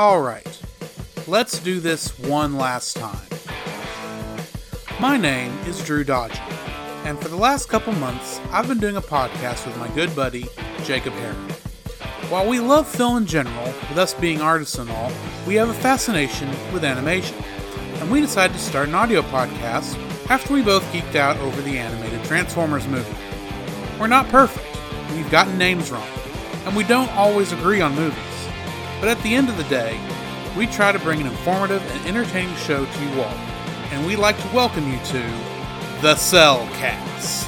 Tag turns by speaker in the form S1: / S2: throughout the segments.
S1: Alright, let's do this one last time. My name is Drew Dodger, and for the last couple months, I've been doing a podcast with my good buddy, Jacob Herron. While we love film in general, with us being artists and all, we have a fascination with animation, and we decided to start an audio podcast after we both geeked out over the animated Transformers movie. We're not perfect, we've gotten names wrong, and we don't always agree on movies. But at the end of the day, we try to bring an informative and entertaining show to you all, and we'd like to welcome you to the Cellcast. Hello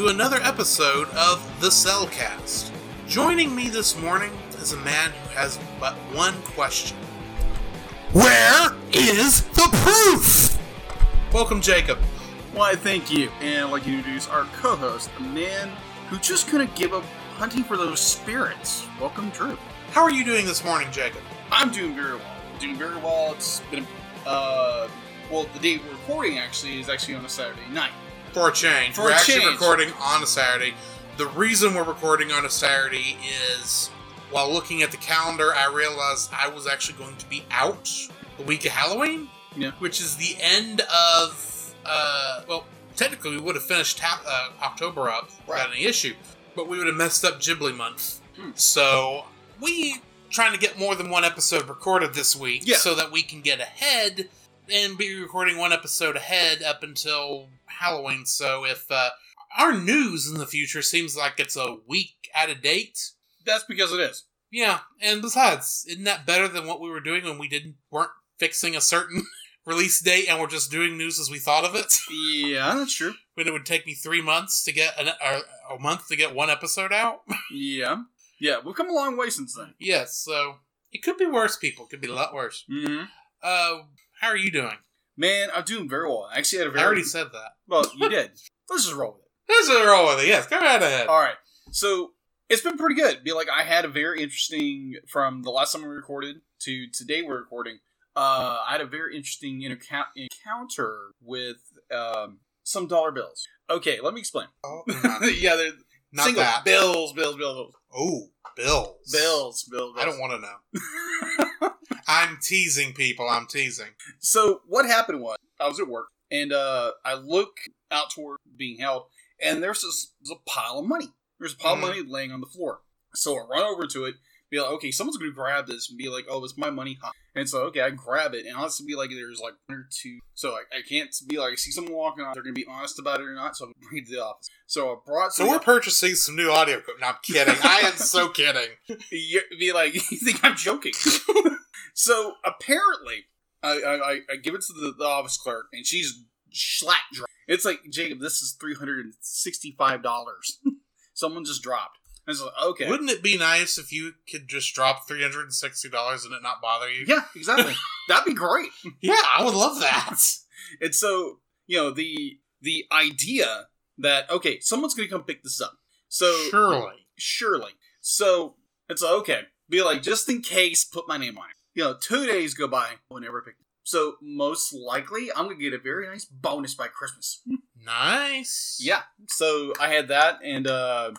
S1: to another episode of the Cellcast. Joining me this morning is a man who has but one question. Where is the proof? Welcome, Jacob.
S2: Why, thank you. And I'd like to introduce our co host, a man who just couldn't give up hunting for those spirits. Welcome, Drew.
S1: How are you doing this morning, Jacob?
S2: I'm doing very well. Doing very well. It's been, uh, well, the day we're recording actually is actually on a Saturday night.
S1: For a change,
S2: For
S1: we're
S2: a
S1: actually
S2: change.
S1: recording on a Saturday. The reason we're recording on a Saturday is while looking at the calendar, I realized I was actually going to be out the week of Halloween.
S2: Yeah.
S1: which is the end of uh, well technically we would have finished ta- uh, october up without any issue but we would have messed up ghibli month
S2: Hmm.
S1: so we trying to get more than one episode recorded this week
S2: Yeah.
S1: so that we can get ahead and be recording one episode ahead up until halloween so if uh, our news in the future seems like it's a week out of date
S2: That's because it is.
S1: yeah, and besides, isn't that better than what we were doing when we didn't weren't fixing a certain release date and we're just doing news as we thought of it?
S2: Yeah, that's true.
S1: when it would take me three months to get an, a month to get one episode out?
S2: Yeah. Yeah, we've come a long way since then.
S1: yes, so it could be worse. People it could be a lot worse.
S2: Mm-hmm.
S1: Uh, how are you doing?
S2: Man, I'm doing very well. I actually had a very.
S1: I already said that.
S2: Well, you did. Let's just roll with it.
S1: Let's just roll with it. Yes, go right ahead.
S2: All right. So it's been pretty good. Be like I had a very interesting from the last time we recorded to today we're recording. Uh, I had a very interesting interca- encounter with um, some dollar bills. Okay, let me explain.
S1: Oh, not,
S2: yeah, they're
S1: not
S2: single
S1: that.
S2: bills, bills, bills,
S1: Oh, bills.
S2: bills, bills.
S1: I don't want to know. I'm teasing people. I'm teasing.
S2: So what happened was I was at work and uh, I look out toward being held, and there's this there's a pile of money. There's a pile
S1: Mhm.
S2: of money laying on the floor. So I run over to it, be like, okay, someone's going to grab this and be like, oh, it's my money. Huh? And so okay, I grab it, and I'll to be like, there's like one or two. So I, I can't be like, I see someone walking on, they're going to be honest about it or not. So I'm bring it to the office. So I brought.
S1: So we're purchasing some new audio equipment. No, I'm kidding. I am so kidding.
S2: you be like, you think I'm joking? so apparently, I, I, I- give it to the, the office clerk, and she's slack dry. It's like Jacob, this is three hundred and sixty-five dollars. Someone just dropped. It's like, okay,
S1: Wouldn't it be nice if you could just drop three hundred and sixty dollars and it not bother you?
S2: yeah, exactly. That'd be great.
S1: Yeah, I would love that.
S2: And so, you know, the the idea that okay, someone's gonna come pick this up. So
S1: Surely.
S2: surely. So it's like, okay, be like, just in case, put my name on it. You know, two days go by, we'll never pick. So most likely, I'm gonna get a very nice bonus by Christmas.
S1: Nice.
S2: Yeah. So I had that, and uh,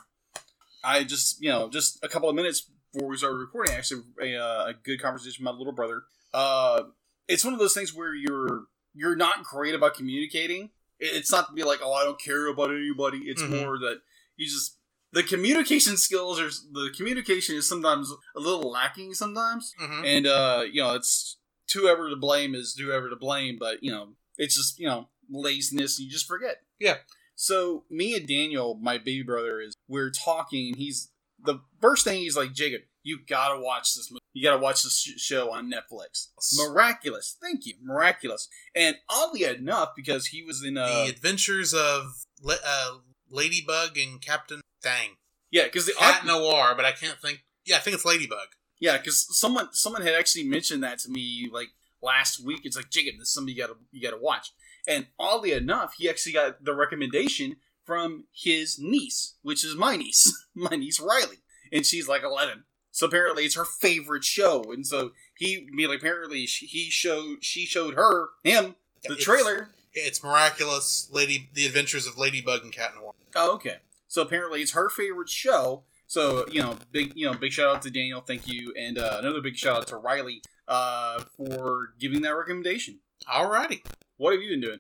S2: I just, you know, just a couple of minutes before we started recording, actually, a, uh, a good conversation with my little brother. Uh, it's one of those things where you're you're not great about communicating. It's not to be like, oh, I don't care about anybody. It's
S1: Mhm.
S2: more that you just the communication skills are the communication is sometimes a little lacking sometimes,
S1: hmm
S2: and uh, you know, it's whoever to blame is whoever to blame, but you know, it's just you know laziness. And you just forget.
S1: Yeah.
S2: So me and Daniel, my baby brother, is we're talking. and He's the first thing he's like, Jacob, you gotta watch this movie. You gotta watch this sh- show on Netflix. Miraculous. Thank you. Miraculous. And oddly enough, because he was in uh
S1: the Adventures of La- uh, Ladybug and Captain Thang.
S2: yeah, because the
S1: Cat Noir, but I can't think. Yeah, I think it's Ladybug.
S2: Yeah, because someone someone had actually mentioned that to me like last week. It's like Jacob, this is something you gotta you gotta watch. And oddly enough, he actually got the recommendation from his niece, which is my niece, my niece Riley, and she's like 11. So apparently it's her favorite show, and so he, I mean, apparently she- he showed, she showed her him the
S1: It's-
S2: trailer.
S1: It's miraculous, Lady, the Adventures of Ladybug and Cat Noir.
S2: Oh, okay. So apparently it's her favorite show. So you know, big you know, big shout out to Daniel, thank you, and uh, another big shout out to Riley uh, for giving that recommendation.
S1: Alrighty,
S2: What have you been doing?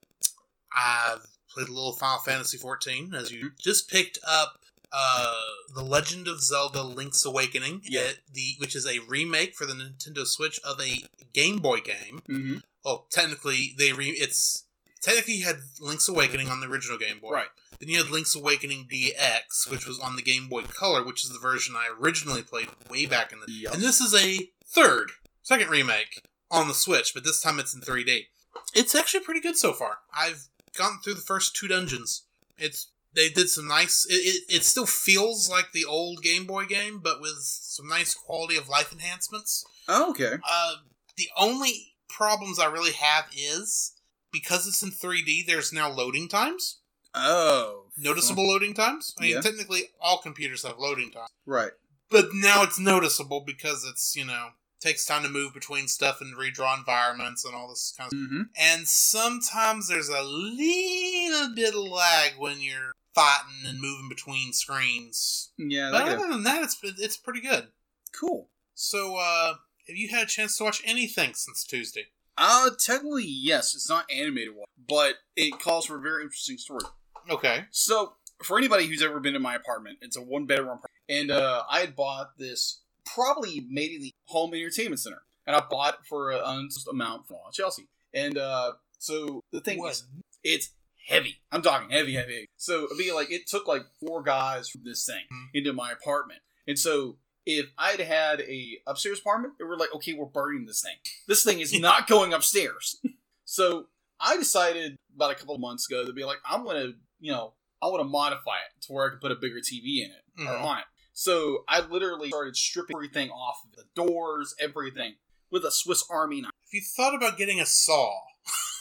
S1: I've played a little Final Fantasy XIV, as you just picked up. Uh, the Legend of Zelda: Link's Awakening,
S2: Yeah.
S1: it- the which is a remake for the Nintendo Switch of a Game Boy game.
S2: Mm-hmm.
S1: Well, technically, they re it's technically you had Link's Awakening on the original Game Boy.
S2: Right.
S1: Then you had Link's Awakening DX, which was on the Game Boy Color, which is the version I originally played way back in the.
S2: Yep.
S1: And this is a third, second remake on the Switch, but this time it's in 3D. It's actually pretty good so far. I've gone through the first two dungeons. It's they did some nice. It, it, it still feels like the old Game Boy game, but with some nice quality of life enhancements.
S2: Oh, okay.
S1: Uh, the only problems I really have is because it's in 3D. There's now loading times,
S2: Oh,
S1: noticeable loading times. I mean,
S2: Yeah.
S1: technically, all computers have loading times,
S2: Right.
S1: but now it's noticeable because it's you know takes time to move between stuff and redraw environments and all this kind of.
S2: Mm-hmm.
S1: And sometimes there's a little bit of lag when you're fighting and moving between screens.
S2: Yeah.
S1: But other than that, it's it's pretty good.
S2: cool.
S1: So, uh, have you had a chance to watch anything since Tuesday?
S2: Uh, technically, yes. It's not animated one, but it calls for a very interesting story.
S1: Okay.
S2: So, for anybody who's ever been in my apartment, it's a one bedroom apartment, and uh, I had bought this probably made in the home entertainment center, and I bought for an unused amount from Chelsea. And uh, so the thing is, it's heavy. I'm talking heavy, heavy. heavy. So it'd be like it took like four guys from this thing
S1: Mhm.
S2: into my apartment, and so. If I'd had a upstairs apartment, we were like, okay, we're burning this thing. This thing is not going upstairs. so I decided about a couple of months ago to be like, I'm gonna, you know, I want to modify it to where I can put a bigger TV in it or
S1: Mhm.
S2: on it. So I literally started stripping everything off of the doors, everything with a Swiss Army knife.
S1: If you thought about getting a saw,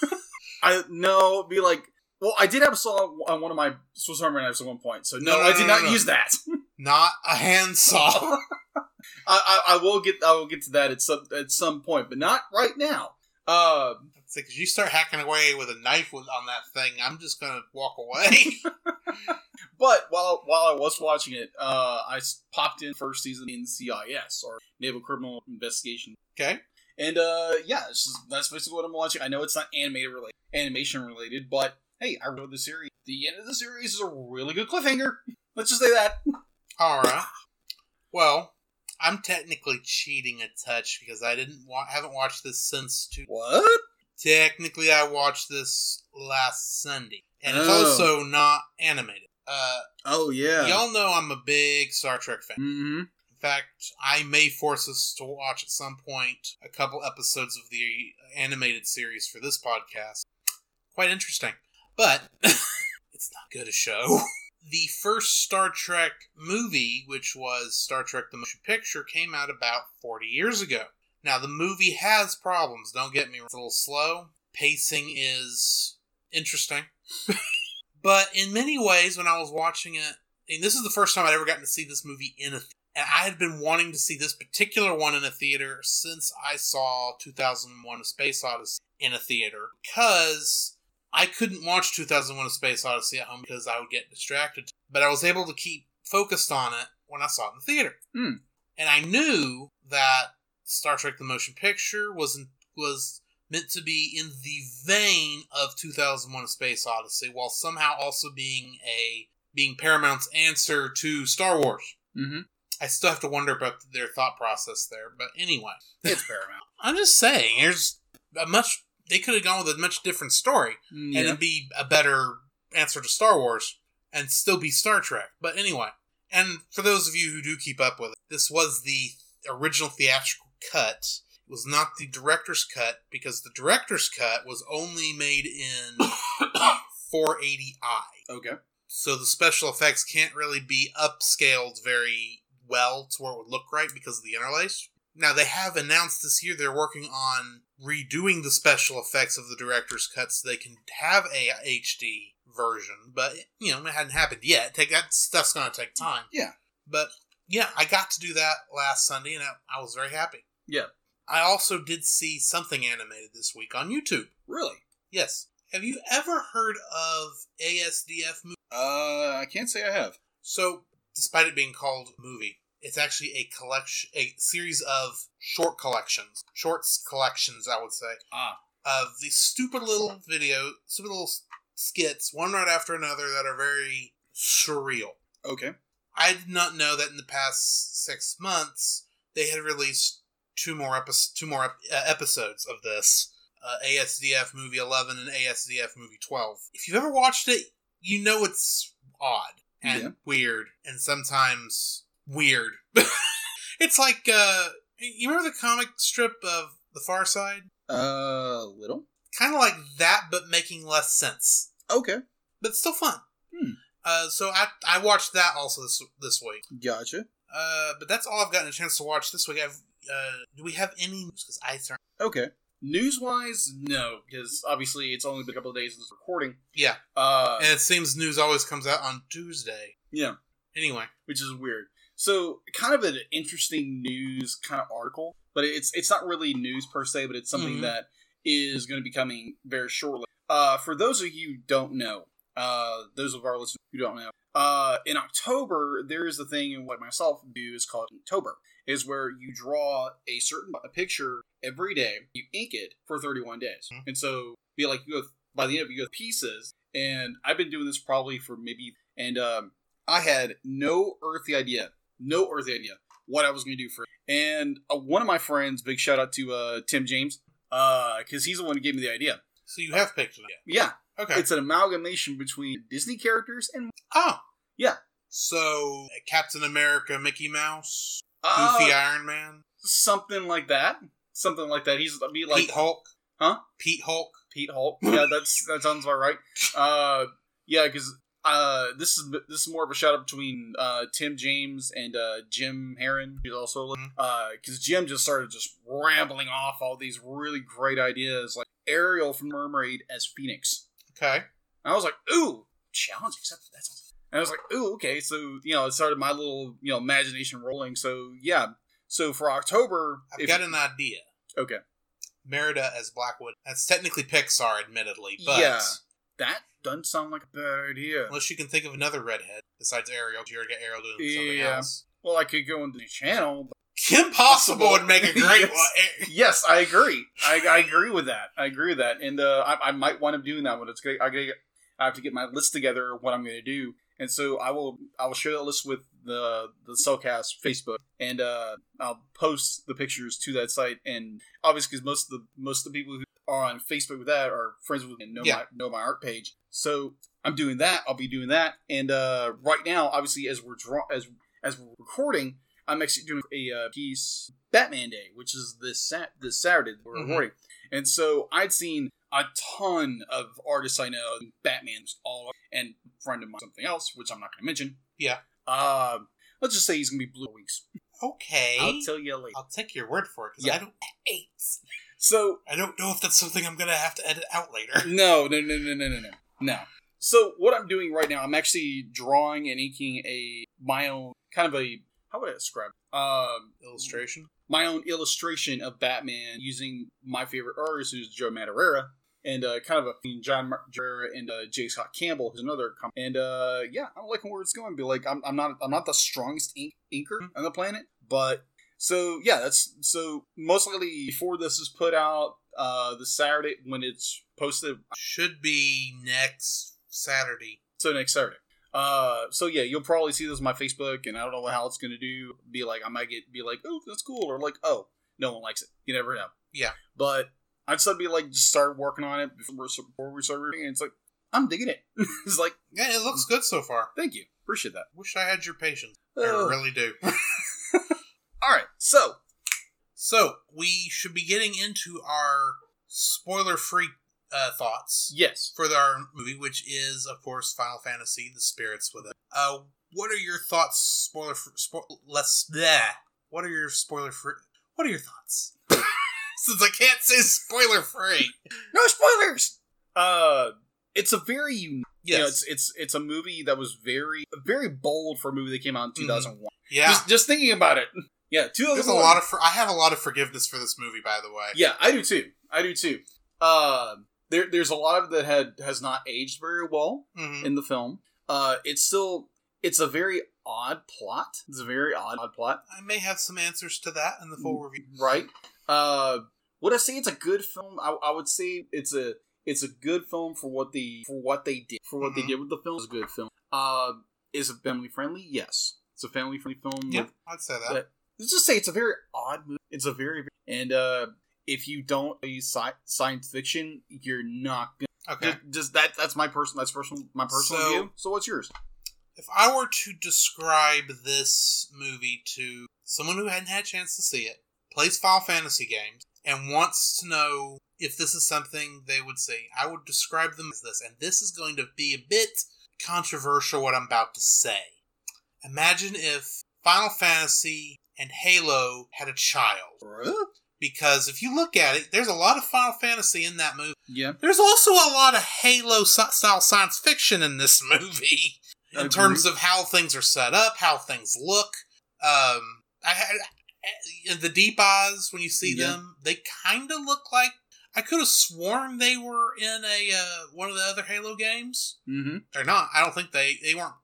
S2: I no, be like, well, I did have a saw on one of my Swiss Army knives at one point, so no,
S1: No, no,
S2: I did
S1: no,
S2: not
S1: no, no.
S2: use that.
S1: not a handsaw.
S2: I, I, I will get, I will get to that at some at some point, but not right now. Uh,
S1: It's you start hacking away with a knife on that thing, I'm just gonna walk away.
S2: But while while I was watching it, uh, I popped in first season NCIS or Naval Criminal Investigation,
S1: okay.
S2: and uh, yeah, just, that's basically what I'm watching. I know it's not animated related, animation related, but hey, I wrote the series. The end of the series is a really good cliffhanger. Let's just say that.
S1: All right. Well, I'm technically cheating a touch because I didn't wa- haven't watched this since two.
S2: What?
S1: Technically, I watched this last Sunday, and it's
S2: Oh.
S1: also not animated. Uh,
S2: Oh yeah.
S1: y'all know I'm a big Star Trek fan.
S2: Mm-hmm.
S1: In fact, I may force us to watch at some point a couple episodes of the animated series for this podcast. Quite interesting. But it's not good a show. The first Star Trek movie, which was Star Trek the Motion Picture, came out about 40 years ago. Now, the movie has problems, don't get me wrong. It's a little slow. Pacing is interesting. but in many ways, when I was watching it, and this is the first time I'd ever gotten to see this movie in a and I had been wanting to see this particular one in a theater since I saw 2001: A Space Odyssey in a theater because I couldn't watch 2001: A Space Odyssey at home because I would get distracted. But I was able to keep focused on it when I saw it in the theater,
S2: Hmm.
S1: and I knew that Star Trek: The Motion Picture was was meant to be in the vein of 2001: A Space Odyssey, while somehow also being a being Paramount's answer to Star Wars.
S2: Mm-hmm.
S1: I still have to wonder about their thought process there, but anyway,
S2: It's Paramount.
S1: I'm just saying, there's a much they could have gone with a much different story and it'd be a better answer to Star Wars and still be Star Trek. But anyway, and for those of you who do keep up with it, this was the original theatrical cut. Was not the director's cut because the director's cut was only made in 480i.
S2: Okay.
S1: So the special effects can't really be upscaled very well to where it would look right because of the interlace. Now they have announced this year they're working on redoing the special effects of the director's cut so they can have a HD version, but you know it hadn't happened yet. Take that stuff's going to take time.
S2: Yeah.
S1: but yeah, I got to do that last Sunday, and I, I was very happy.
S2: Yeah.
S1: I also did see something animated this week on YouTube.
S2: Really?
S1: Yes. Have you ever heard of ASDF movie?
S2: Uh, I can't say I have.
S1: So, despite it being called movie, it's actually a collection, a series of short collections, shorts collections, I would say,
S2: Ah.
S1: of these stupid little video, stupid little skits, one right after another, that are very surreal.
S2: Okay.
S1: I did not know that in the past six months they had released two more epi- two more ep- uh, episodes of this uh, ASDF movie 11 and ASDF movie 12. If you've ever watched it, you know it's odd and
S2: Yeah.
S1: weird and sometimes weird. it's like uh, you remember the comic strip of The Far Side?
S2: Uh, little.
S1: Kind of like that, but making less sense,
S2: Okay.
S1: but still fun.
S2: Hmm.
S1: Uh, so I I watched that also this this week.
S2: Gotcha.
S1: Uh, but that's all I've gotten a chance to watch this week. I've uh, do we have any news? Because I start.
S2: Okay. News wise, no, because obviously it's only been a couple of days since recording.
S1: Yeah,
S2: Uh,
S1: and it seems news always comes out on Tuesday.
S2: yeah,
S1: Anyway,
S2: which is weird. So, kind of an interesting news kind of article, but it's it's not really news per se, but it's something
S1: Mhm.
S2: that is going to be coming very shortly. Uh, for those of you who don't know, uh, those of our listeners who don't know, uh, in October there is a thing in what myself do is called Inktober, is where you draw a certain a picture every day, you ink it for 31 days,
S1: Mhm.
S2: and so be like you go by the end of it, you go pieces, and I've been doing this probably for maybe and um, I had no earthly idea, no earthly idea what I was going to do for it. And uh, one of my friends, big shout out to uh, Tim James, because he's the one who gave me the idea.
S1: so you have up.
S2: Yeah,
S1: Okay.
S2: it's an amalgamation between Disney characters and
S1: oh,
S2: Yeah.
S1: So Captain America, Mickey Mouse,
S2: uh,
S1: Goofy Iron Man,
S2: something like that. Something like that. He's be like
S1: Pete Hulk,
S2: Huh?
S1: Pete Hulk.
S2: Pete Hulk. Yeah, that's that sounds about right. Uh, yeah, because uh, this is this is more of a shout out between uh, Tim James and uh, Jim Heron, who's also because Jim just started just rambling off all these really great ideas, like Ariel from Mermaid as Phoenix.
S1: Okay.
S2: And I was like, ooh, challenge accepted. That sounds. And I was like, ooh, okay. So you know, it started my little you know imagination rolling. So yeah. So for October,
S1: I've got an idea.
S2: okay.
S1: Merida as Black Widow. That's technically Pixar, admittedly, but
S2: Yeah. That doesn't sound like a bad idea.
S1: unless you can think of another redhead besides Ariel, you already got Ariel doing something
S2: Yeah.
S1: else.
S2: Well, I could go into the channel.
S1: Kim Possible would make a great
S2: Yes.
S1: one.
S2: yes, I agree. I, I agree with that. I agree with that. And uh, I, I might wind up doing that one. It's great. I gotta get, I have to get my list together of what I'm going to do, and so I will. I will share that list with the the Cellcast Facebook, and uh, I'll post the pictures to that site. And obviously, because most of the most of the people who are on Facebook with that are friends with me and know
S1: Yeah.
S2: my know my art page. So I'm doing that. I'll be doing that. And uh, right now, obviously, as we're draw as as we're recording, I'm actually doing a uh, piece Batman Day, which is this sat this Saturday that we're
S1: Mhm.
S2: recording. And so I'd seen a ton of artists I know, Batman's all and friend of mine something else, which I'm not going to mention.
S1: Yeah.
S2: Uh, let's just say he's going to be blue weeks.
S1: Okay.
S2: I'll tell you later.
S1: I'll take your word for it because
S2: Yeah.
S1: I don't hate.
S2: So
S1: I don't know if that's something I'm gonna have to edit out later.
S2: no, no, no, no, no, no, no, no. So what I'm doing right now, I'm actually drawing and inking a my own kind of a how would I describe? it? Um,
S1: Illustration.
S2: my own illustration of Batman using my favorite artist, who's Joe Madureira, and uh, kind of a John Madureira and uh, J. Scott Campbell, who's another. Com- and uh, yeah, I'm liking where it's going. Be like, I'm, I'm not, I'm not the strongest ink- inker on the planet, but so yeah, that's so most likely before this is put out, uh, the Saturday when it's posted,
S1: Should be next Saturday.
S2: so next Saturday. Uh, so yeah, you'll probably see this on my Facebook, and I don't know how it's gonna do. Be like, I might get be like, oh, that's cool, or like, oh, no one likes it. You never know.
S1: Yeah.
S2: But I'd still be like, just start working on it before, before we start reading. And it's like, I'm digging it. it's like,
S1: Yeah, it looks good so far.
S2: thank you, appreciate that.
S1: Wish I had your patience. I really do.
S2: All right, so
S1: so we should be getting into our spoiler-free uh, thoughts
S2: yes,
S1: for our movie, which is, of course, Final Fantasy: The Spirits Within. Uh, what are your thoughts? Spoiler. Fr- spo- less. Bleh. What are your spoiler free? What are your thoughts? Since I can't say spoiler free.
S2: no spoilers. Uh, it's a very
S1: Yes.
S2: You know, it's it's it's a movie that was very very bold for a movie that came out in
S1: Mhm.
S2: 2001.
S1: yeah.
S2: Just just thinking about it. Yeah, 2001.
S1: There's a lot of. For- I have a lot of forgiveness for this movie, by the way.
S2: Yeah, I do too. I do too. Uh, there there's a lot of that had has not aged very well
S1: Mhm.
S2: in the film. Uh, it's still it's a very odd plot. It's a very odd, odd plot,
S1: I may have some answers to that in the full review.
S2: right? Uh, would I say it's a good film? I, I would say it's a it's a good film for what the for what they did for what
S1: Mhm.
S2: they did with the film. It's a good film. Uh, is it family friendly? Yes, it's a family friendly film.
S1: Yeah, I'd say that.
S2: Let's just say it's a very odd movie. It's a very and uh, if you don't uh, use sci- science fiction, you're not gonna
S1: okay.
S2: just, just that. That's my personal. That's personal. My personal
S1: So-
S2: view. So what's yours?
S1: If I were to describe this movie to someone who hadn't had a chance to see it, plays Final Fantasy games, and wants to know if this is something they would see, I would describe them as this. And this is going to be a bit controversial what I'm about to say. Imagine if Final Fantasy and Halo had a child. Because if you look at it, there's a lot of Final Fantasy in that movie.
S2: Yeah.
S1: There's also a lot of Halo style science fiction in this movie in terms of how things are set up, how things look. Um, I had the deep eyes when you see
S2: Yeah.
S1: them, they kind of look like I could have sworn they were in a uh, one of the other Halo games.
S2: Mm-hmm.
S1: They're not. I don't think they they weren't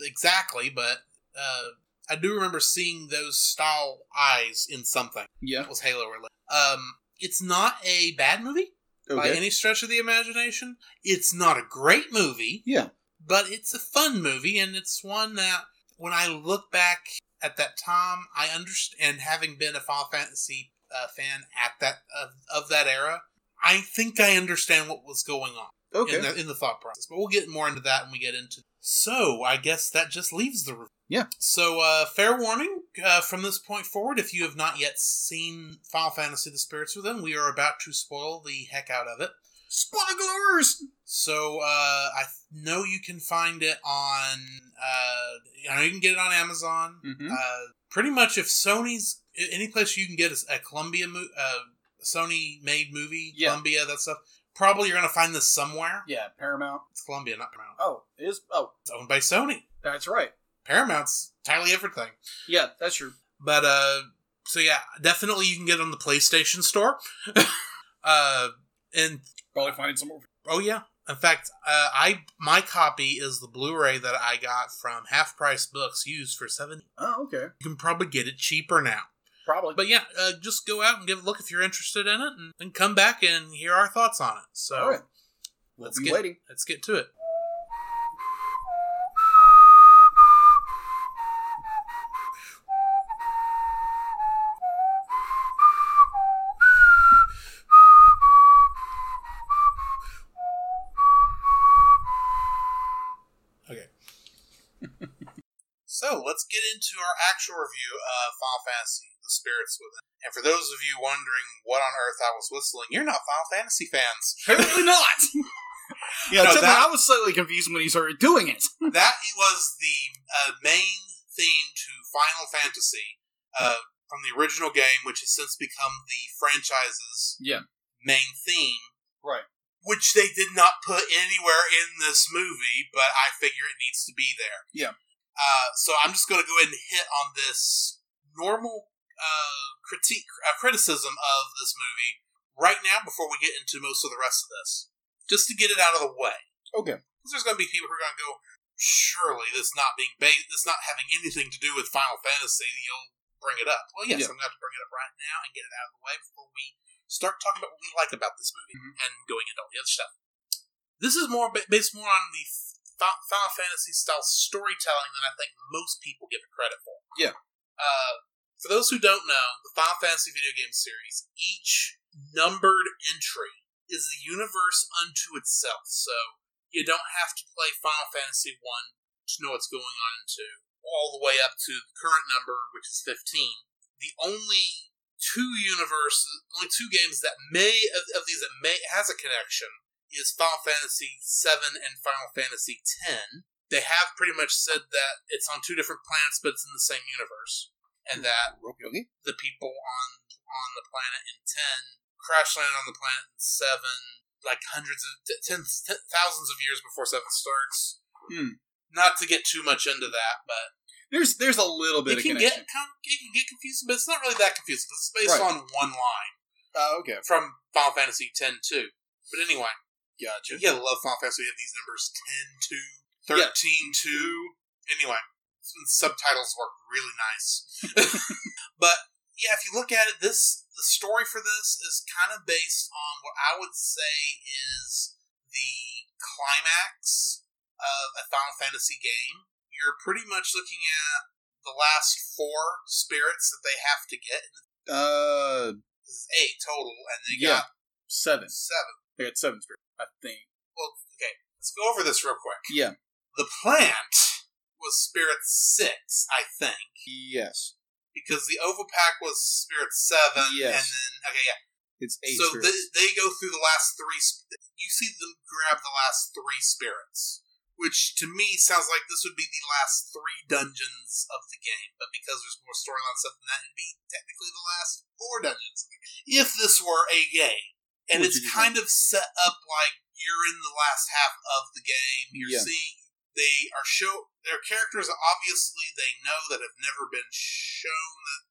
S1: exactly, but uh, I do remember seeing those style eyes in something.
S2: Yeah.
S1: it was Halo related. Um, it's not a bad movie by any stretch of the imagination. It's not a great movie,
S2: yeah.
S1: but it's a fun movie, and it's one that when I look back at that time, I understand. Having been a Final Fantasy uh, fan at that of, of that era, I think I understand what was going on
S2: Okay.
S1: in the in the thought process. But we'll get more into that when we get into. So I guess that just leaves the review.
S2: Yeah.
S1: So uh, fair warning uh, from this point forward, if you have not yet seen Final Fantasy: The Spirits Within, we are about to spoil the heck out of it.
S2: Spoilers.
S1: So uh, I know you can find it on. Uh, I know you can get it on Amazon.
S2: Mm-hmm.
S1: Uh, pretty much, if Sony's any place you can get a, a Columbia, mo- uh, Sony made movie,
S2: Yeah.
S1: Columbia, that stuff. Probably you're gonna find this somewhere.
S2: yeah. Paramount.
S1: It's Columbia, not Paramount.
S2: Oh, it is. Oh,
S1: It's owned by Sony.
S2: that's right.
S1: Paramount's entirely everything.
S2: Yeah, that's true.
S1: But uh, so yeah, definitely you can get it on the PlayStation Store. uh, and
S2: Probably find some more.
S1: Oh yeah. In fact, uh, I my copy is the Blu-ray that I got from Half Price Books, used for seven.
S2: Oh, okay.
S1: You can probably get it cheaper now.
S2: Probably.
S1: But yeah, uh, just go out and give a look if you're interested in it, and, and come back and hear our thoughts on it. So
S2: All right. We'll
S1: let's
S2: be
S1: get
S2: waiting.
S1: let's get to it. Into our actual review of Final Fantasy: The Spirits Within. And for those of you wondering what on earth I was whistling, you're not Final Fantasy fans.
S2: Apparently not. yeah,
S1: No, that-
S2: I was slightly confused when he started doing it.
S1: that was the uh, main theme to Final Fantasy uh, from the original game, which has since become the franchise's
S2: Yeah.
S1: main theme.
S2: Right.
S1: Which they did not put anywhere in this movie, but I figure it needs to be there.
S2: Yeah.
S1: Uh, so I'm just going to go ahead and hit on this normal uh, critique, uh, criticism of this movie right now before we get into most of the rest of this, just to get it out of the way
S2: Okay.
S1: because there's going to be people who are going to go, surely this not being based, this not having anything to do with Final Fantasy, you'll bring it up. Well, yes,
S2: Yeah.
S1: I'm going to have to bring it up right now and get it out of the way before we start talking about what we like about this movie
S2: Mhm.
S1: and going into all the other stuff. This is more based more on the Final Fantasy style storytelling than I think most people give it credit for.
S2: Yeah.
S1: Uh, for those who don't know, the Final Fantasy video game series, each numbered entry is a universe unto itself. So you don't have to play Final Fantasy 1 to know what's going on in 2, all the way up to the current number, which is 15. The only two universes, only two games that may, of, of these that may, has a connection is Final Fantasy 7 and Final Fantasy 10. They have pretty much said that it's on two different planets, but it's in the same universe. And that
S2: Okay.
S1: the people on on the planet in ten crash land on the planet in seven, like hundreds of tens, t- thousands of years before Seven starts.
S2: Hmm.
S1: Not to get too much into that, but
S2: There's there's a little bit
S1: it can get it can get confusing, but it's not really that confusing. It's based
S2: Right.
S1: on one line
S2: Oh, okay.
S1: from Final Fantasy X two. But anyway,
S2: Gotcha.
S1: you gotta love Final Fantasy. We have these numbers 10 2,
S2: Yeah.
S1: 13 2. Anyway, subtitles work really nice. but yeah, if you look at it, this the story for this is kind of based on what I would say is the climax of a Final Fantasy game. You're pretty much looking at the last four spirits that they have to get.
S2: Uh,
S1: eight total, and they
S2: yeah, seven.
S1: seven.
S2: They had seven spirits, I think.
S1: Well, okay, let's go over this real quick.
S2: Yeah.
S1: The plant was spirit six, I think,
S2: Yes.
S1: because the Ovopack was spirit seven,
S2: Yes.
S1: and then okay, yeah.
S2: It's eight
S1: so they, they go through the last three. sp- You see them grab the last three spirits, which to me sounds like this would be the last three dungeons of the game. But because there's more storyline stuff than that, it'd be technically the last four dungeons. Of the game. If this were a game, and
S2: Which
S1: it's kind of set up like you're in the last half of the game. You're
S2: Yeah.
S1: seeing they are show their characters obviously they know that have never been shown. That,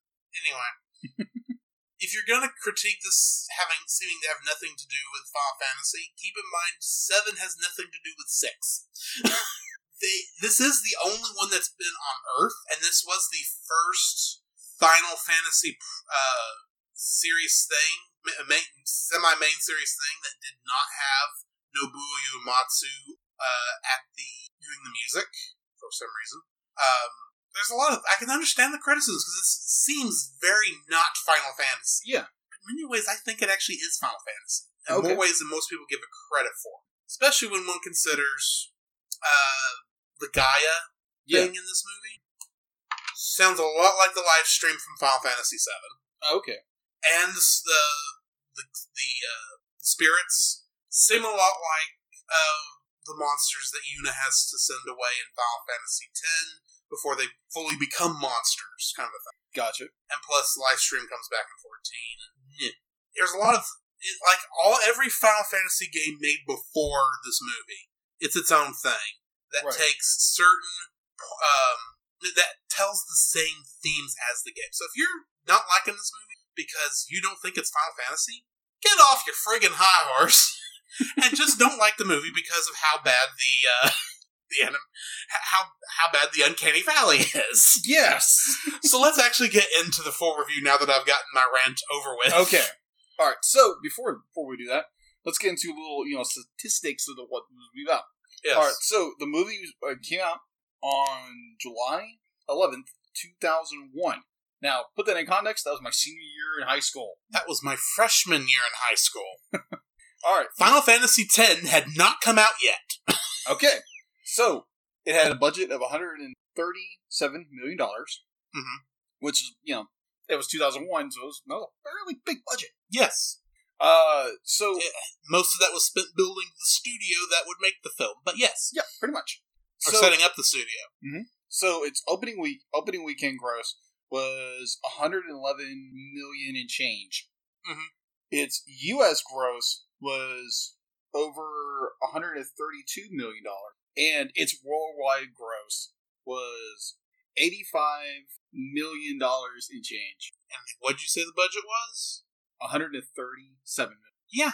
S1: anyway, if you're going to critique this having seeming to have nothing to do with Final Fantasy, keep in mind seven has nothing to do with six. they this is the only one that's been on Earth, and this was the first Final Fantasy uh, series thing, main, semi main series thing that did not have Nobuo Uematsu uh, at the doing the music for some reason. Um, there's a lot of I can understand the criticisms because it seems very not Final Fantasy.
S2: Yeah.
S1: In many ways, I think it actually is Final Fantasy. In
S2: Okay.
S1: more ways than most people give it credit for, especially when one considers uh, the Gaia
S2: Yeah.
S1: thing in this movie. Sounds a lot like the Lifestream from Final Fantasy VII
S2: Okay.
S1: And the the the, uh, spirits seem a lot like uh, the monsters that Yuna has to send away in Final Fantasy X before they fully become monsters, kind of a thing.
S2: Gotcha.
S1: And plus, Lifestream comes back in fourteen. And yeah. there's a lot of it, like all every Final Fantasy game made before this movie. It's its own thing that
S2: Right.
S1: takes certain um, that tells the same themes as the game. So if you're not liking this movie because you don't think it's Final Fantasy, get off your friggin' high horse and just don't like the movie because of how bad the uh, the anim- how how bad the Uncanny Valley is.
S2: Yes.
S1: so let's actually get into the full review now that I've gotten my rant over with.
S2: okay. All right. So before before we do that, let's get into a little you know statistics of the what the movie about.
S1: Yes.
S2: All right. So the movie uh, came out on July eleventh, two thousand one. Now, put that in context. That was my senior year in high school.
S1: That was my freshman year in high school.
S2: All right.
S1: Final Fantasy X had not come out yet.
S2: Okay. So it had a budget of one hundred and thirty-seven million dollars,
S1: Mhm.
S2: which is you know it was two thousand one, so it was no fairly big budget.
S1: Yes.
S2: Uh, so
S1: Yeah. Most of that was spent building the studio that would make the film. But yes.
S2: yeah, pretty much.
S1: Or
S2: So,
S1: setting up the studio.
S2: so its opening week, opening weekend gross was one hundred and eleven million and change.
S1: Mhm.
S2: Its U.S. gross was over one hundred and thirty-two million dollars, and its worldwide gross was eighty-five million dollars in change.
S1: And what'd you say the budget was?
S2: One hundred and thirty-seven million.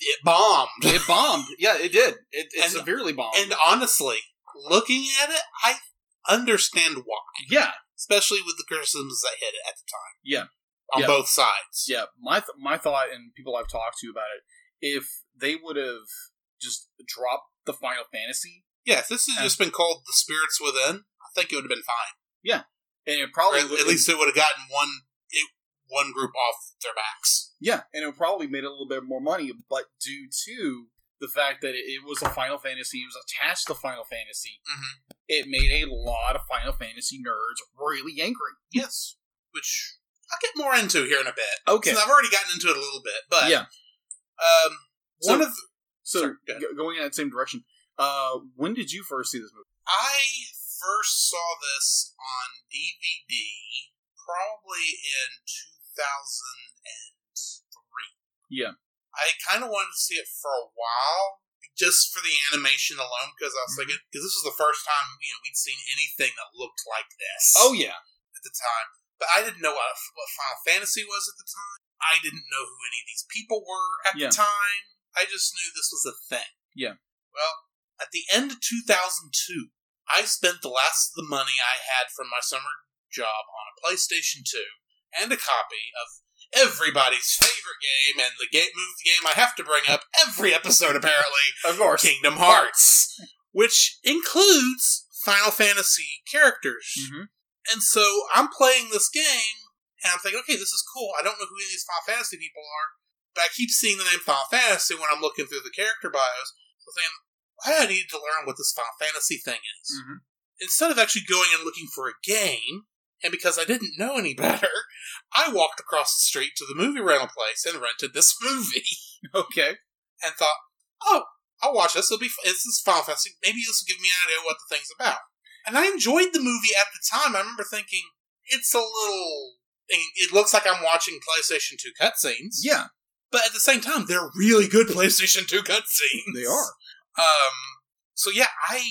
S1: It bombed.
S2: It bombed. yeah, it did. It, it
S1: And-
S2: severely bombed.
S1: And honestly, looking at it, I understand why.
S2: yeah,
S1: Especially with the criticisms that hit it at the time.
S2: Yeah.
S1: On
S2: Yeah.
S1: both sides.
S2: yeah. My th- my thought, and people I've talked to about it, if they would have just dropped the Final Fantasy,
S1: Yeah, if this had
S2: And-
S1: just been called The Spirits Within, I think it would have been fine.
S2: Yeah, and it probably
S1: at, at least it would have gotten one it, one group off their backs.
S2: yeah, and it probably made a little bit more money. But due to the fact that it, it was a Final Fantasy, it was attached to Final Fantasy,
S1: Mhm.
S2: it made a lot of Final Fantasy nerds really angry.
S1: Yes. Which I'll get more into here in a bit.
S2: Okay,
S1: Since I've already gotten into it a little bit. But
S2: yeah.
S1: um,
S2: So-
S1: one of the,
S2: So
S1: Sorry, go
S2: going in that same direction, uh, when did you first see this movie?
S1: I first saw this on DVD probably in 2003.
S2: Yeah.
S1: I kind of wanted to see it for a while, just for the animation alone, because I was
S2: Mhm.
S1: thinking, because this was the first time you know we'd seen anything that looked like this.
S2: Oh yeah.
S1: at the time, but I didn't know what, what Final Fantasy was at the time. I didn't know who any of these people were at
S2: Yeah.
S1: the time. I just knew this was a thing.
S2: Yeah.
S1: Well, at the end of 2002, I spent the last of the money I had from my summer job on a PlayStation 2 and a copy of everybody's favorite game and the game movie game I have to bring up every episode apparently
S2: Of course.
S1: Kingdom Hearts, which includes Final Fantasy characters.
S2: hmm
S1: And so I'm playing this game, and I'm thinking, okay, this is cool. I don't know who any of these Final Fantasy people are, but I keep seeing the name Final Fantasy when I'm looking through the character bios. So I'm thinking, I need to learn what this Final Fantasy thing is.
S2: hmm
S1: Instead of actually going and looking for a game, and because I didn't know any better, I walked across the street to the movie rental place and rented this movie
S2: Okay.
S1: and thought, oh, I'll watch this. It'll be this is Final Fantasy. Maybe this will give me an idea what the thing's about. And I enjoyed the movie at the time. I remember thinking it's a little. It looks like I'm watching PlayStation 2 cutscenes.
S2: Yeah,
S1: But at the same time, they're really good PlayStation 2 cutscenes.
S2: they are.
S1: Um. So yeah, I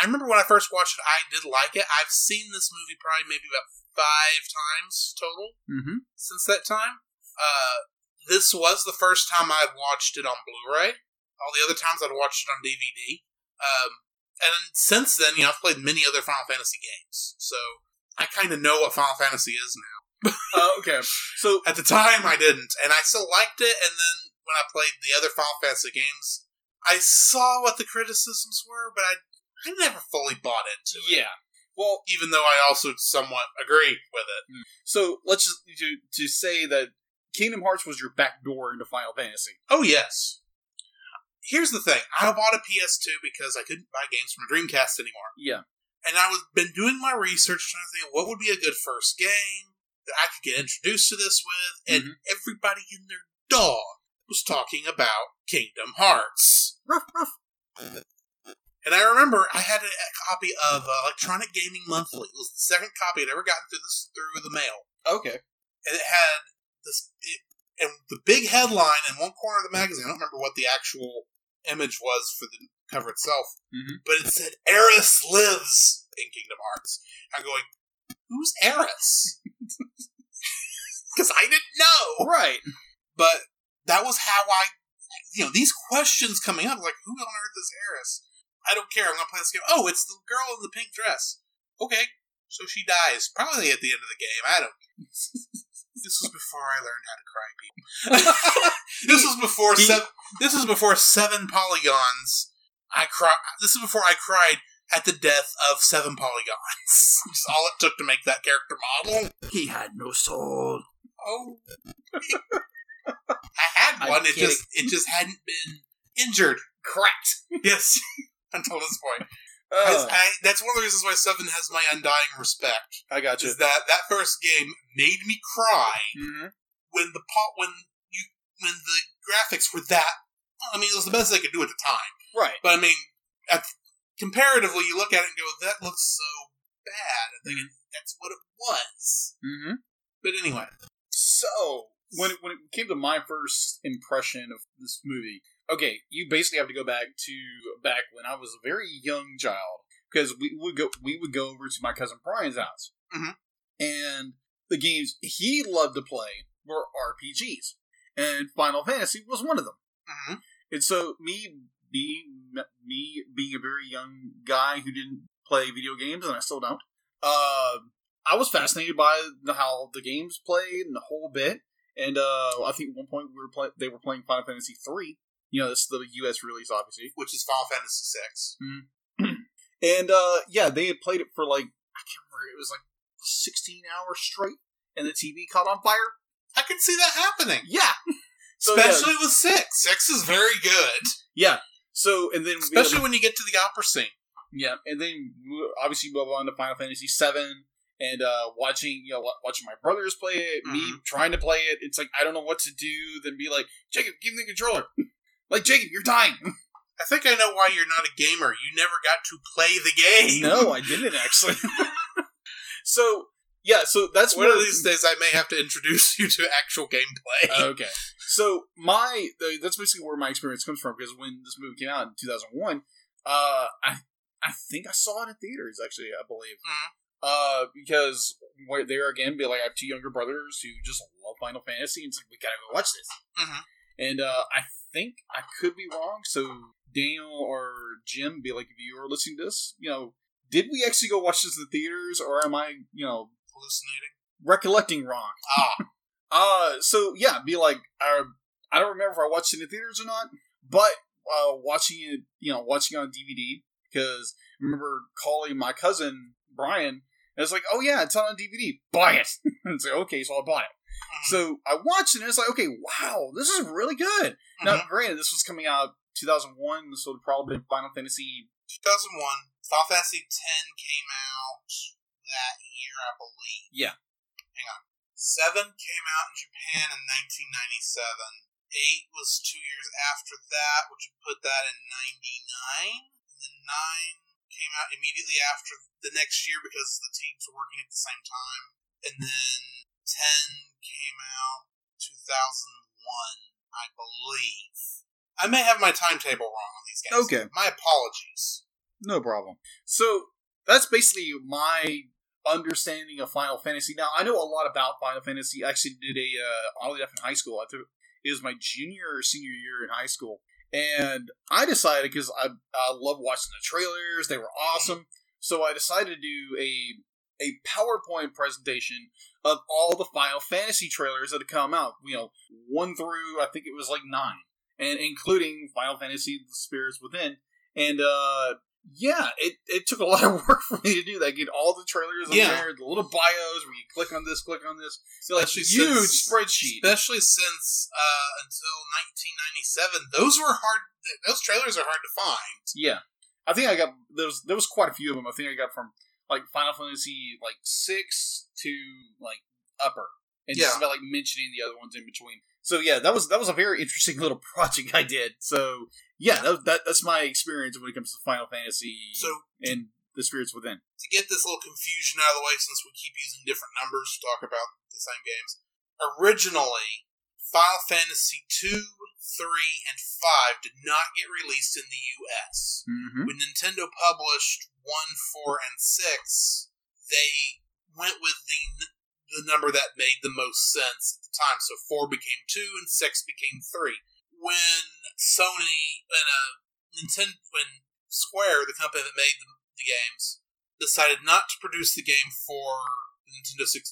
S1: I remember when I first watched it, I did like it. I've seen this movie probably maybe about five times total
S2: hmm
S1: since that time. Uh, this was the first time I'd watched it on Blu-ray. All the other times I'd watched it on DVD. Um, and then since then, you know, I've played many other Final Fantasy games, so I kind of know what Final Fantasy is now.
S2: Uh, okay. So
S1: At the time, I didn't, and I still liked it. And then when I played the other Final Fantasy games, I saw what the criticisms were, but I I never fully bought into it.
S2: yeah. Well,
S1: Even though I also somewhat agree with it.
S2: so let's just to, to say that Kingdom Hearts was your back door into Final Fantasy.
S1: Oh yes. Here's the thing: I bought a PS2 because I couldn't buy games from a Dreamcast anymore,
S2: Yeah.
S1: and I was been doing my research trying to think what would be a good first game that I could get introduced to this with, and
S2: Mhm.
S1: everybody in their dog was talking about Kingdom Hearts.
S2: Ruff, ruff.
S1: And I remember I had a, a copy of uh, Electronic Gaming Monthly. It was the second copy I'd ever gotten through this through the mail.
S2: Okay.
S1: and it had this it, and the big headline in one corner of the magazine. I don't remember what the actual image was for the cover itself,
S2: Mhm.
S1: but it said "Aeris lives in Kingdom Hearts." I'm going, who's Aeris? Because I didn't know,
S2: Right.
S1: but that was how I, you know, these questions coming up like, who on earth is Aeris? I don't care. I'm gonna play this game. Oh, it's the girl in the pink dress. Okay, so she dies probably at the end of the game. I don't. this was before I learned how to cry, people. this was before seven. This was before seven polygons. I cry. This is before I cried at the death of seven polygons. All it took to make that character model.
S2: He had no soul.
S1: Oh, I had
S2: I'm
S1: one. It
S2: kidding.
S1: just it just hadn't been injured.
S2: Cracked.
S1: Yes, until this point.
S2: Uh,
S1: I, that's one of the reasons why Seven has my undying respect.
S2: I got you.
S1: Is that that first game made me cry
S2: hmm
S1: when the po- when you when the graphics were that. I mean, it was the best they could do at the time.
S2: Right.
S1: But I mean, at, comparatively, you look at it and go, "That looks so bad," and thinking that's what it was.
S2: hmm
S1: But anyway,
S2: So when it, when it came to my first impression of this movie, okay, you basically have to go back to back when I was a very young child because we would go we would go over to my cousin Brian's house,
S1: Mhm.
S2: and the games he loved to play were RPGs, and Final Fantasy was one of them.
S1: hmm
S2: And so me being me being a very young guy who didn't play video games, and I still don't. Uh, I was fascinated by the, how the games played and the whole bit. And uh, I think at one point we were play- they were playing Final Fantasy three. You know, this is the U.S. release, obviously.
S1: which is Final Fantasy Six.
S2: And uh, yeah, they had played it for like I can't remember. It was like sixteen hours straight, and the TV caught on fire.
S1: I can see that happening,
S2: Yeah. So, yeah,
S1: especially with Six. Six is very good,
S2: yeah. So and then we had-
S1: especially when you get to the opera scene.
S2: Yeah, and then we obviously move on to Final Fantasy VII, and uh, watching you know watching my brothers play it, me
S1: Mhm.
S2: trying to play it. It's like I don't know what to do. Then be like, Jacob, give me the controller. Like Jacob, you're dying.
S1: I think I know why you're not a gamer. You never got to play the game.
S2: no, I didn't actually. so yeah, so that's
S1: One
S2: where
S1: of these days, I may have to introduce you to actual gameplay.
S2: okay. So my that's basically where my experience comes from because when this movie came out in 2001, uh, I I think I saw it in theaters actually. I believe.
S1: Mhm.
S2: Uh, because where there again, be like I have two younger brothers who just love Final Fantasy, and it's like we gotta go watch this.
S1: Mhm.
S2: And uh, I think I could be wrong. So Daniel or Jim, be like if you are listening to this, you know, did we actually go watch this in the theaters, or am I, you know,
S1: Hallucinating.
S2: recollecting wrong?
S1: Ah,
S2: Uh, so yeah, be like, I, I don't remember if I watched it in the theaters or not, but uh, watching it, you know, watching it on DVD because I remember calling my cousin Brian, and it's like, oh yeah, it's on DVD, buy it. and it's like, okay, so I bought it.
S1: Mhm.
S2: So I watched it, and it's like, okay, wow, this is really good. Now,
S1: Mhm.
S2: granted, this was coming out 2001, this would probably been Final Fantasy.
S1: 2001. Final Fantasy X came out that year, I believe.
S2: Yeah.
S1: Hang on. Seven came out in Japan in 1997. Eight was two years after that, which would put that in 99. And then nine came out immediately after the next year because the teams were working at the same time. And then 10 came out 2001, I believe. I may have my timetable wrong on these games.
S2: Okay.
S1: My apologies.
S2: No problem. So that's basically my understanding of Final Fantasy. Now I know a lot about Final Fantasy. I actually did a uh, oddly enough in high school. I took it was my junior or senior year in high school, and I decided because I I love watching the trailers. They were awesome. So I decided to do a a PowerPoint presentation of all the Final Fantasy trailers that had come out. You know, one through I think it was like nine, and including Final Fantasy: The Spirits Within. And uh yeah, it, it took a lot of work for me to do that. Get all the trailers in
S1: Yeah.
S2: there, the little bios where you click on this, click on this. So like huge
S1: since-
S2: spreadsheet.
S1: Especially since uh, until 1997, those were hard. Those trailers are hard to find.
S2: Yeah, I think I got there was there was quite a few of them. I think I got from like Final Fantasy like six to like upper, and just
S1: Yeah.
S2: about like mentioning the other ones in between. So yeah, that was that was a very interesting little project I did. So yeah, that, that that's my experience when it comes to Final Fantasy
S1: So
S2: and the spirits within.
S1: to get this little confusion out of the way, since we keep using different numbers to talk about the same games, originally Final Fantasy two, three, and five did not get released in the U.S.
S2: Mm-hmm.
S1: when Nintendo published one, four, and six, they went with the the number that made the most sense at the time. So four became two, and six became three. When Sony and uh, Nintendo, when Square, the company that made the, the games, decided not to produce the game for Nintendo 64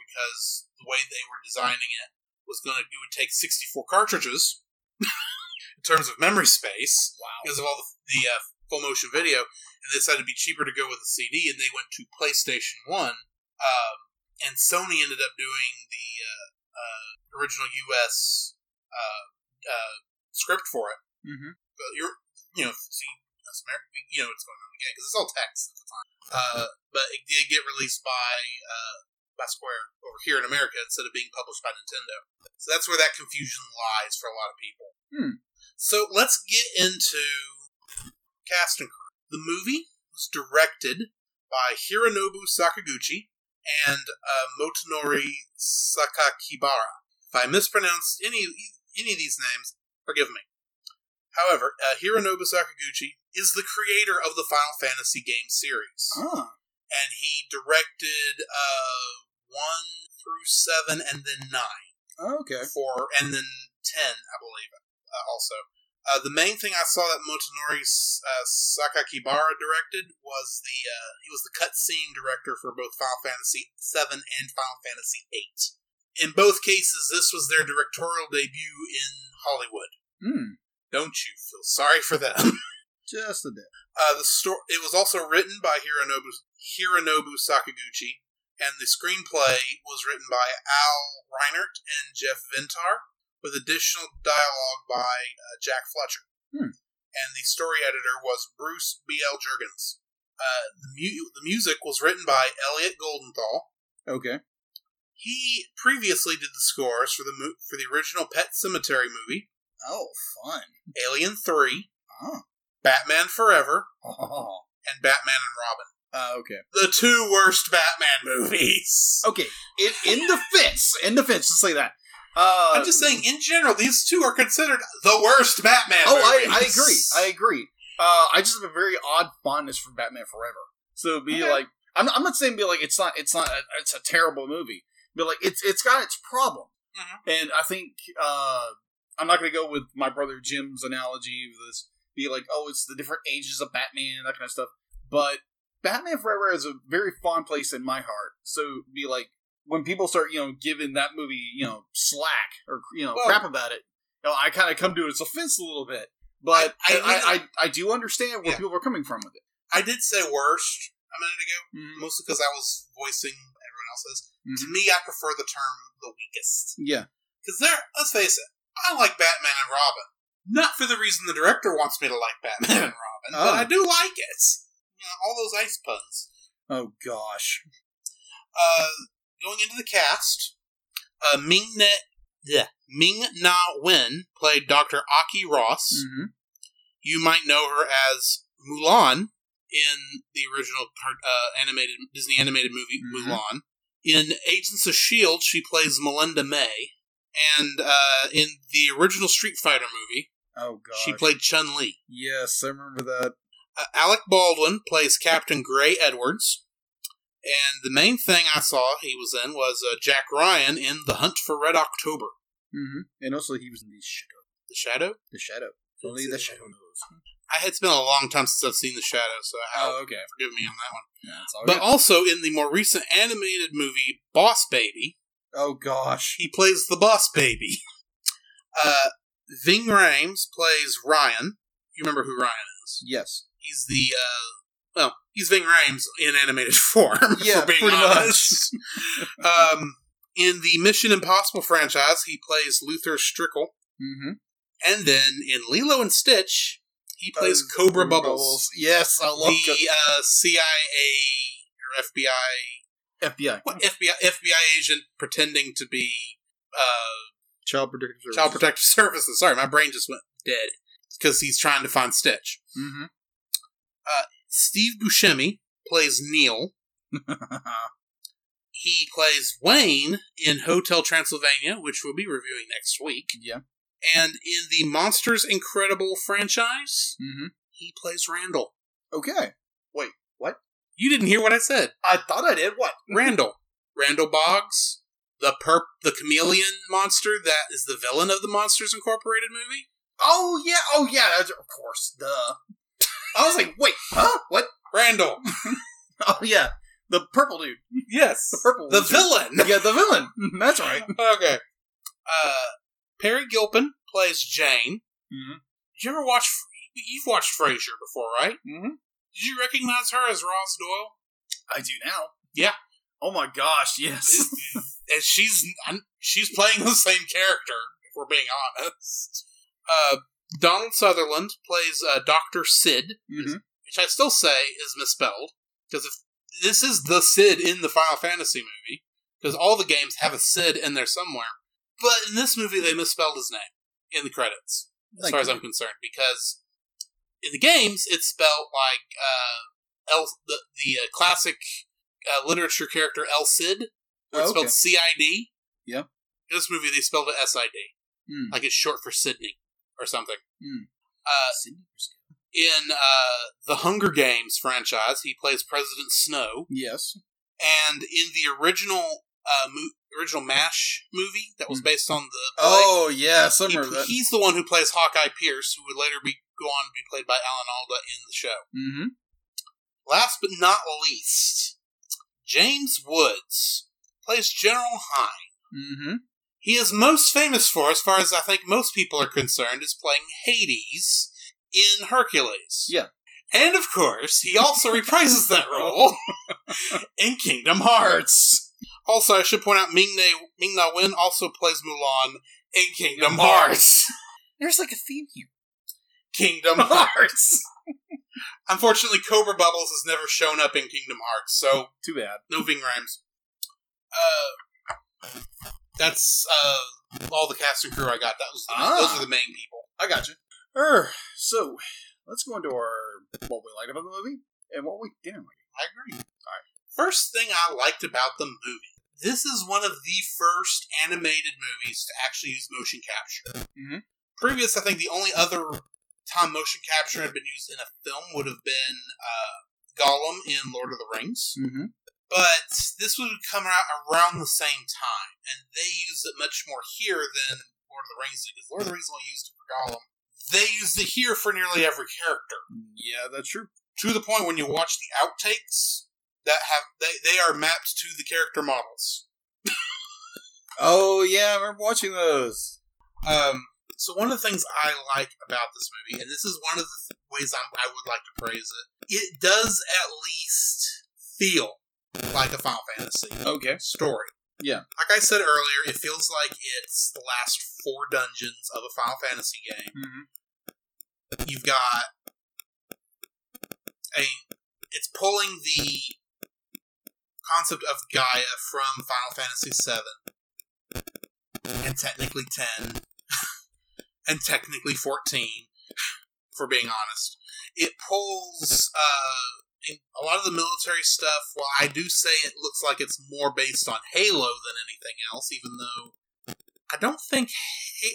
S1: because the way they were designing it was going to it would take 64 cartridges in terms of memory space
S2: Wow.
S1: because of all the, the uh, full motion video, and they decided it'd be cheaper to go with a CD, and they went to PlayStation One. Um, and Sony ended up doing the uh, uh, original U.S. Uh, uh, script for it.
S2: Mm-hmm.
S1: But you're, you know, see, that's America, you know what's going on again because it's all text at the time. Uh, but it did get released by uh, by Square over here in America instead of being published by Nintendo. So that's where that confusion lies for a lot of people.
S2: Hmm.
S1: So let's get into cast and crew. The movie was directed by Hironobu Sakaguchi and uh, Motonori Sakakibara. If I mispronounced any any of these names, forgive me. However, uh, Hironobu Sakaguchi is the creator of the Final Fantasy game series,
S2: Ah.
S1: and he directed uh, one through seven, and then nine
S2: Okay.
S1: for and then 10 i believe uh, also uh, the main thing i saw that motonori uh, sakakibara directed was the uh, he was the cutscene director for both final fantasy 7 and final fantasy 8 in both cases this was their directorial debut in hollywood
S2: Hmm.
S1: don't you feel sorry for them
S2: Just a bit.
S1: uh, the story it was also written by hironobu hironobu sakaguchi and the screenplay was written by Al Reinert and Jeff Vintar, with additional dialogue by uh, Jack Fletcher.
S2: Hmm.
S1: And the story editor was Bruce B. L. Jurgens. Uh, the, mu- the music was written by Elliot Goldenthal.
S2: Okay.
S1: He previously did the scores for the mo- for the original Pet Sematary movie,
S2: Oh, fun.
S1: Alien Three,
S2: Oh.
S1: Batman Forever,
S2: Oh.
S1: and Batman and Robin.
S2: Uh, okay.
S1: The two worst Batman movies.
S2: Okay. In, in defense, in defense, just say that. Uh,
S1: I'm just saying, in general, these two are considered the worst Batman
S2: Oh, I. I agree. I agree. Uh, I just have a very odd fondness for Batman Forever. So be
S1: Okay.
S2: like, I'm, I'm not saying be like it's not it's not a, it's a terrible movie, but like it's it's got its problem.
S1: Mhm.
S2: And I think uh, I'm not going to go with my brother Jim's analogy of this. Be like, oh, it's the different ages of Batman, that kind of stuff. But Batman Forever is a very fond place in my heart. So be like, when people start, you know, giving that movie, you know, slack or you know,
S1: Well-
S2: crap about it, you know, I kind of come to its offense a little bit. But
S1: I-
S2: I,
S1: I
S2: I, I, do understand where
S1: Yeah.
S2: people are coming from with it.
S1: I did say worst a minute ago,
S2: Mm-hmm.
S1: mostly because I was voicing everyone else's. To
S2: Mhm.
S1: me, I prefer the term the weakest.
S2: Yeah.
S1: Because there, let's face it, I like Batman and Robin. Not for the reason the director wants me to like Batman and Robin, but
S2: Oh.
S1: I do like it. All those ice puns.
S2: Oh gosh.
S1: Uh, going into the cast, uh, Ming Na, yeah, Ming Na Wen played Dr. Aki Ross.
S2: Mm-hmm.
S1: You might know her as Mulan in the original uh, animated Disney animated movie
S2: Mhm.
S1: Mulan. In Agents of Shield, she plays Melinda May, and uh, in the original Street Fighter movie,
S2: Oh gosh.
S1: she played Chun Li.
S2: Yes, I remember that.
S1: Uh, Alec Baldwin plays Captain Gray Edwards, and the main thing I saw he was in was uh, Jack Ryan in The Hunt for Red October.
S2: Mm-hmm. And also, he was in the shadow.
S1: The Shadow.
S2: The shadow. Only the shadow knows.
S1: I had been a long time since I've seen The Shadow, so
S2: Oh, okay.
S1: forgive me on that one.
S2: Yeah,
S1: But
S2: good.
S1: also in the more recent animated movie Boss Baby,
S2: oh gosh.
S1: he plays the Boss Baby. Uh, Ving Rhames plays Ryan. You remember who Ryan is?
S2: Yes.
S1: He's the uh, well, he's Ving Rhames in animated form.
S2: Yeah,
S1: for being
S2: pretty
S1: honest. um, in the Mission Impossible franchise, he plays Luther Stickell,
S2: Mm-hmm.
S1: and then in Lilo and Stitch, he plays Cobra Bubbles,
S2: Yes, I love
S1: the uh, CIA or FBI
S2: FBI.
S1: what FBI FBI agent pretending to be uh,
S2: Child Protective Services.
S1: Child Protective Services. Sorry, my brain just went dead because he's trying to find Stitch.
S2: Mm-hmm.
S1: Steve Buscemi plays Neil. He plays Wayne in Hotel Transylvania, which we'll be reviewing next week.
S2: yeah.
S1: And in the Monsters Incredible franchise,
S2: Mm-hmm.
S1: he plays Randall.
S2: Okay. Wait, what?
S1: You didn't hear what I said.
S2: I thought I did. What?
S1: Randall. Randall Boggs, the perp, the chameleon monster that is the villain of the Monsters Incorporated movie.
S2: Oh yeah. Oh yeah. That's, of course. Duh. I was like, wait, huh? What?
S1: Randall.
S2: Oh yeah. The purple dude.
S1: yes.
S2: The purple.
S1: The
S2: dude.
S1: villain.
S2: Yeah, the villain. That's right.
S1: okay. Uh, Peri Gilpin plays Jane.
S2: Mm-hmm.
S1: Did you ever watch? You've watched Frasier before, right?
S2: Mm-hmm.
S1: Did you recognize her as Roz Doyle?
S2: I do now.
S1: Yeah.
S2: Oh my gosh. Yes.
S1: and she's she's playing the same character. If we're being honest. Uh, Donald Sutherland plays uh, Doctor Sid,
S2: mm-hmm.
S1: which I still say is misspelled because if this is the Sid in the Final Fantasy movie, because all the games have a Sid in there somewhere, but in this movie they misspelled his name in the credits, as far as I'm concerned, because in the games it's spelled like uh, El the the uh, classic uh, literature character El Cid, where it's
S2: Oh, okay.
S1: spelled C I D.
S2: Yeah.
S1: In this movie they spelled it S I D,
S2: Hmm.
S1: like it's short for Sydney or something.
S2: Hmm.
S1: Uh, in uh, the Hunger Games franchise, he plays President Snow,
S2: Yes.
S1: and in the original uh, mo- original Mash movie that was
S2: Hmm.
S1: based on the
S2: Oh yeah,
S1: he,
S2: that.
S1: he's the one who plays Hawkeye Pierce, who would later be go on to be played by Alan Alda in the show.
S2: Mm-hmm.
S1: Last but not least, James Woods plays General Hein.
S2: Mm-hmm.
S1: He is most famous for, as far as I think most people are concerned, is playing Hades in Hercules.
S2: Yeah.
S1: And of course, he also reprises that role in Kingdom Hearts. Also, I should point out Ming Na Wen also plays Mulan in Kingdom
S2: Kingdom
S1: Hearts.
S2: There's like a theme here.
S1: Kingdom Hearts. Unfortunately, Cobra Bubbles has never shown up in Kingdom Hearts, so
S2: Too bad.
S1: no Ving Rhames. Uh, that's uh all the cast and crew I got. That was the,
S2: Ah.
S1: those are the main people.
S2: I got you. Er, so let's go into our what we liked about the movie and what we didn't like.
S1: I agree. All right. First thing I liked about the movie. This is one of the first animated movies to actually use motion capture.
S2: Mhm.
S1: Previous, I think the only other time motion capture had been used in a film would have been uh, Gollum in Lord of the Rings.
S2: Mm-hmm.
S1: But this would come out around the same time, and they used it much more here than Lord of the Rings did, because Lord of the Rings only used it for Gollum. They used it here for nearly every character
S2: Yeah, that's true.
S1: to the point when you watch the outtakes that have they, they are mapped to the character models.
S2: Oh yeah, I remember watching those.
S1: Um, so one of the things I like about this movie, and this is one of the th- ways I'm, I would like to praise it, it does at least feel like a Final Fantasy
S2: Okay.
S1: story.
S2: Yeah.
S1: Like I said earlier, it feels like it's the last four dungeons of a Final Fantasy game.
S2: Mm-hmm.
S1: You've got a it's pulling the concept of Gaia from Final Fantasy VII and technically 10 and technically 14 for being honest. It pulls uh a lot of the military stuff, well, I do say it looks like it's more based on Halo than anything else, even though I don't think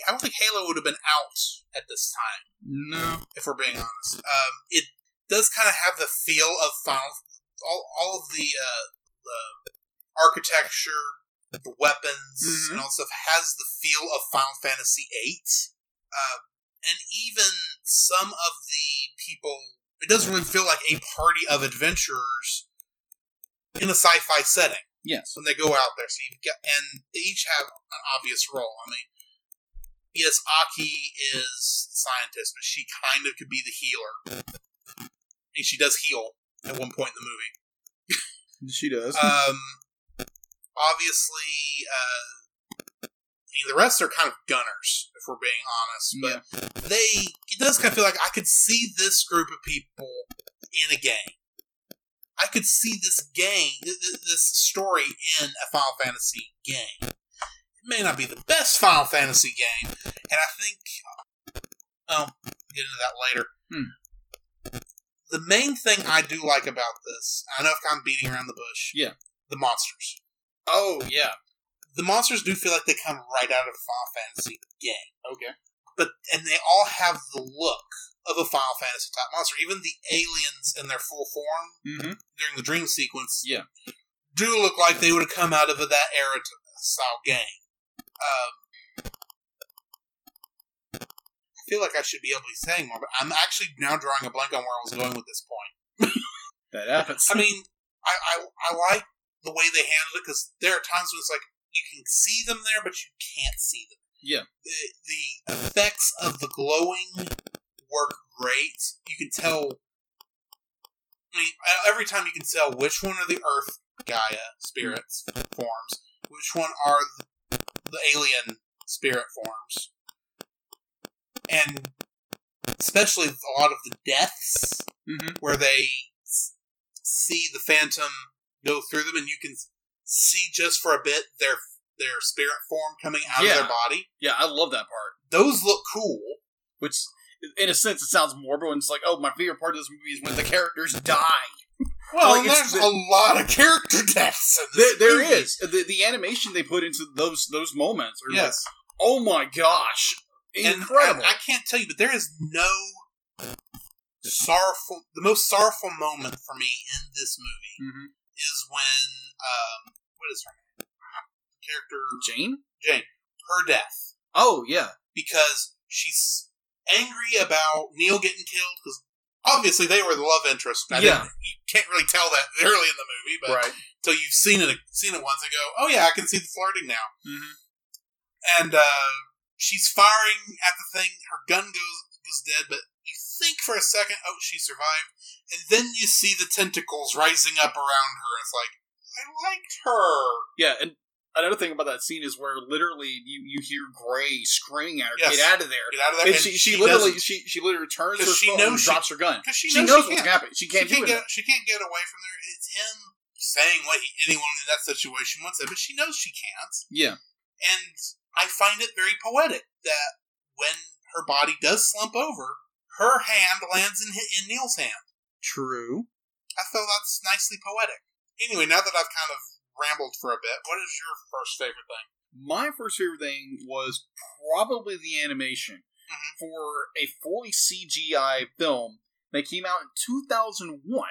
S1: I don't think Halo would have been out at this time
S2: No.
S1: if we're being honest. Um, it does kind of have the feel of Final, all, all of the, uh, the architecture, the weapons,
S2: Mhm.
S1: and all stuff has the feel of Final Fantasy VIII. Uh, and even some of the people, it doesn't really feel like a party of adventurers in a sci-fi setting
S2: Yes.
S1: when they go out there. So you get, and they each have an obvious role. I mean, yes, Aki is the scientist, but she kind of could be the healer, and she does heal at one point in the movie.
S2: She does.
S1: Um, obviously, uh, I mean, the rest are kind of gunners, if we're being honest. But they, it does kind of feel like I could see this group of people in a game. I could see this game, th- th- this story in a Final Fantasy game. It may not be the best Final Fantasy game, and I think, oh, we'll get into that later.
S2: Hmm.
S1: The main thing I do like about this, I know if I'm beating around the bush,
S2: Yeah.
S1: the monsters.
S2: oh yeah.
S1: The monsters do feel like they come right out of a Final Fantasy game
S2: Okay.
S1: but and they all have the look of a Final Fantasy type monster. Even the aliens in their full form
S2: Mm-hmm.
S1: during the dream sequence,
S2: Yeah.
S1: do look like they would have come out of a, that era style game. Um, I feel like I should be able to be saying more, but I'm actually now drawing a blank on where I was going with this point.
S2: That happens.
S1: I mean, I I, I like the way they handled it because there are times when it's like you can see them there, but you can't see them.
S2: Yeah.
S1: The the effects of the glowing work great. You can tell. I mean, every time you can tell which one are the Earth Gaia spirits forms, which one are the alien spirit forms, and especially a lot of the deaths
S2: mm-hmm.
S1: where they see the phantom go through them, and you can see just for a bit their their spirit form coming out of their body.
S2: Yeah, I love that part.
S1: Those look cool.
S2: Which, in a sense, it sounds morbid. And it's like, oh, my favorite part of this movie is when the characters die.
S1: Well,
S2: Like,
S1: there's
S2: the-
S1: a lot of character deaths in
S2: There, there is the, the animation they put into those those moments. Are like,
S1: Yes,
S2: oh my gosh, incredible.
S1: I, I can't tell you, but there is no sorrowful. The most sorrowful moment for me in this movie
S2: Mhm.
S1: is when um, what is her name? Character
S2: Jane.
S1: Jane. Her death.
S2: Oh yeah,
S1: because she's angry about Neil getting killed because obviously they were the love interest. I
S2: Yeah.
S1: you can't really tell that early in the movie, but
S2: right.
S1: until you've seen it seen it once and go, oh yeah, I can see the flirting now.
S2: Mm-hmm.
S1: And uh, she's firing at the thing. Her gun goes goes dead, but you think for a second, oh, she survived, and then you see the tentacles rising up around her. And it's like, I liked her.
S2: Yeah, and another thing about that scene is where literally you, you hear Gray screaming at her,
S1: Yes.
S2: "Get out of there!"
S1: Get out of there.
S2: And she, she, literally she she literally turns her
S1: she knows
S2: and
S1: she-
S2: drops her gun.
S1: because she,
S2: She
S1: knows,
S2: knows
S1: she
S2: what's happening. She can't
S1: she can't
S2: do
S1: get
S2: it.
S1: she can't get away from there. It's him saying what he, anyone in that situation would say, but she knows she can't.
S2: Yeah,
S1: And I find it very poetic that when her body does slump over, her hand lands in in Neil's hand.
S2: true.
S1: I feel that's nicely poetic. Anyway, now that I've kind of rambled for a bit, what is your first favorite thing?
S2: My first favorite thing was probably the animation
S1: Mhm.
S2: for a fully CGI film that came out in 2001.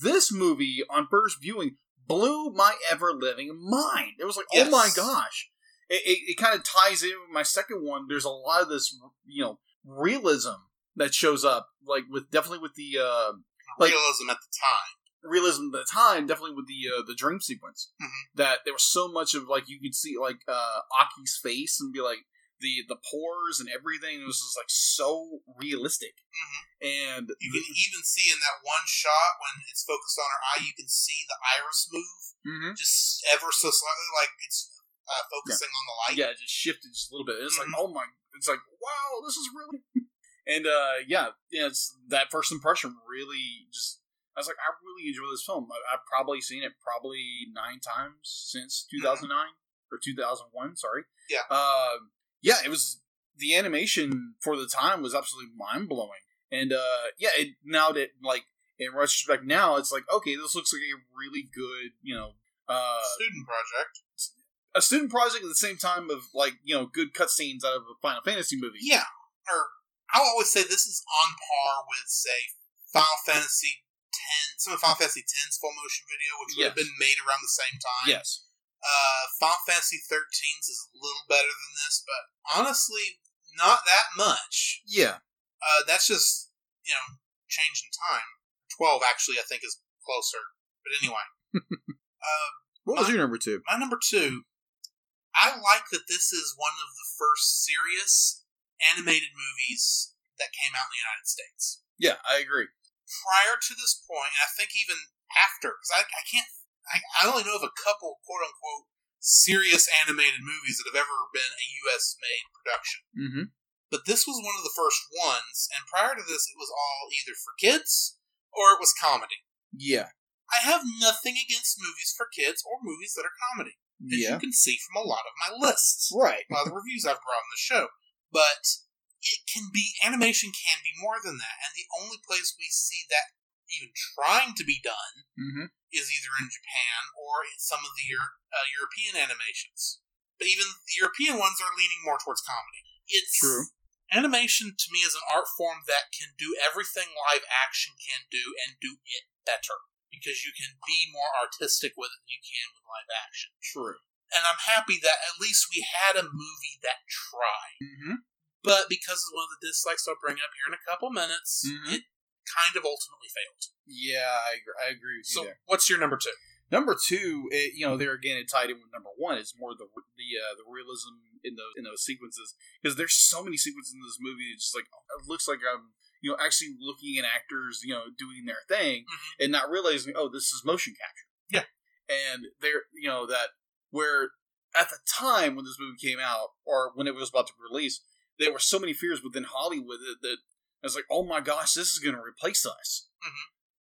S2: This movie, on first viewing, blew my ever living mind. It was like, oh my gosh. It, it, it kind of ties in with my second one. There's a lot of this, you know, realism that shows up, like with definitely with the uh, Like-
S1: Realism at the time.
S2: Realism at the time, definitely with the uh, the dream sequence.
S1: Mhm.
S2: That there was so much of like you could see like uh, Aki's face and be like the the pores and everything. It was just like so realistic.
S1: Mhm.
S2: And
S1: You can even see in that one shot when it's focused on her eye, you can see the iris move
S2: Mhm.
S1: just ever so slightly, like it's uh, focusing on the light.
S2: yeah, it just shifted just a little bit. It's like oh my, it's like wow, this is really. and uh yeah, yeah, it's that first impression really just. I was like, I really enjoy this film. I, I've probably seen it probably nine times since 2009 or 2001. Sorry.
S1: Yeah.
S2: Uh, yeah, it was the animation for the time was absolutely mind blowing, and uh, yeah, it now that like in retrospect now, it's like okay, this looks like a really good, you know, uh,
S1: Student project.
S2: a student project at the same time of like you know good cutscenes out of a Final Fantasy movie.
S1: Yeah, or I'll always say this is on par with, say, Final Fantasy Ten, some of Final Fantasy X's full motion video, which would have been made around the same time.
S2: Yes.
S1: Uh, Final Fantasy 13's is a little better than this, but honestly, not that much.
S2: Yeah.
S1: Uh, that's just you know change in time. Twelve actually, I think, is closer. But anyway, uh,
S2: What was your number two?
S1: my number two. I like that this is one of the first serious animated movies that came out in the United States.
S2: Yeah, I agree.
S1: Prior to this point, and I think even after, because I, I can't, I, I only know of a couple quote unquote serious animated movies that have ever been a U.S. made production.
S2: Mm-hmm.
S1: But this was one of the first ones, and prior to this, it was all either for kids or it was comedy.
S2: Yeah.
S1: I have nothing against movies for kids or movies that are comedy, as
S2: Yeah.
S1: you can see from a lot of my lists,
S2: Right.
S1: a lot of the reviews I've brought on the show. But it can be animation can be more than that, and the only place we see that even trying to be done
S2: Mm-hmm.
S1: is either in Japan or in some of the uh, European animations. But even the European ones are leaning more towards comedy. It's
S2: True.
S1: Animation to me is an art form that can do everything live action can do and do it better because you can be more artistic with it than you can with live action.
S2: True.
S1: And I'm happy that at least we had a movie that tried.
S2: Mm-hmm.
S1: But because of one of the dislikes I'll bring up here in a couple minutes,
S2: Mhm.
S1: it kind of ultimately failed.
S2: Yeah, I agree, I agree with you
S1: So,
S2: there.
S1: what's your number two?
S2: Number two, it, you know, there again, it tied in with number one. It's more the the uh, the realism in those in those sequences because there's so many sequences in this movie. It's just like it looks like I'm you know actually looking at actors you know doing their thing
S1: Mhm.
S2: and not realizing oh this is motion capture.
S1: Yeah.
S2: and there you know that where at the time when this movie came out or when it was about to release, there were so many fears within Hollywood that, that I was like, oh my gosh, this is going to replace us.
S1: Mhm.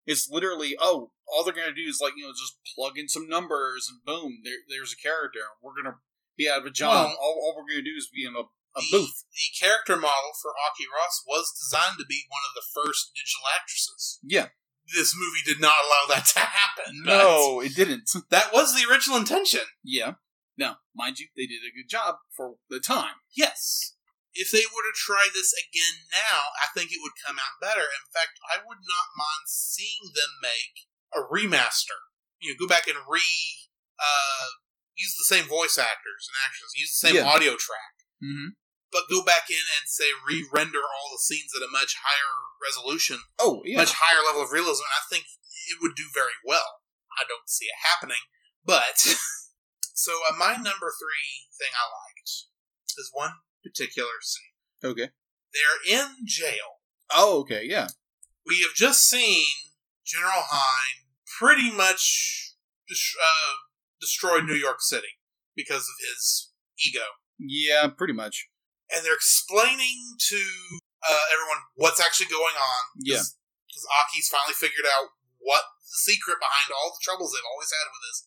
S2: It's literally, oh, all they're going to do is like, you know, just plug in some numbers and boom, there, there's a character. We're going to be out of a job.
S1: Well-
S2: all, all we're going to do is be in a, a
S1: the,
S2: booth.
S1: The character model for Aki Ross was designed to be one of the first digital actresses.
S2: Yeah.
S1: This movie did not allow that to happen.
S2: No, it didn't.
S1: that was the original intention.
S2: yeah. Now, mind you, they did a good job for the time.
S1: Yes. If they were to try this again now, I think it would come out better. In fact, I would not mind seeing them make a remaster. You know, go back and re uh, use the same voice actors and actors, use the same
S2: Yeah.
S1: audio track,
S2: Mm-hmm.
S1: but go back in and say re-render all the scenes at a much higher resolution,
S2: Oh, yeah.
S1: much higher level of realism. And I think it would do very well. I don't see it happening, but so uh, my number three thing I liked is one particular scene.
S2: okay.
S1: They're in jail.
S2: Oh, okay, yeah.
S1: We have just seen General Hein pretty much uh, destroy New York City because of his ego.
S2: Yeah, pretty much.
S1: And they're explaining to uh, everyone what's actually going on.
S2: Yeah.
S1: Because Aki's finally figured out what the secret behind all the troubles they've always had with this.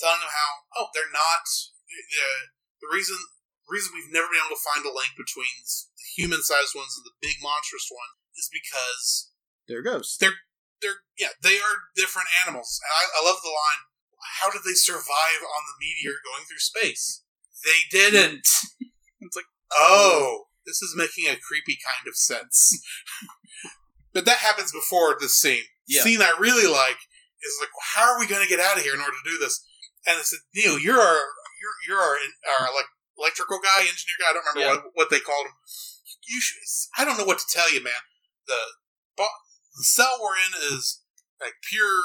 S1: Telling them how, oh, they're not. The, the reason reason we've never been able to find a link between the human sized ones and the big monstrous one is because
S2: There goes.
S1: they're they're yeah, they are different animals. And I, I love the line. How did they survive on the meteor going through space? They didn't.
S2: It's like
S1: oh, oh, this is making a creepy kind of sense. but that happens before this scene.
S2: Yeah.
S1: Scene I really like is like, how are we going to get out of here in order to do this? And I said, Neil, you're our you're you're our, our like electrical guy, engineer guy. I don't remember
S2: Yeah.
S1: what what they called him. You should. I don't know what to tell you, man. The the cell we're in is like pure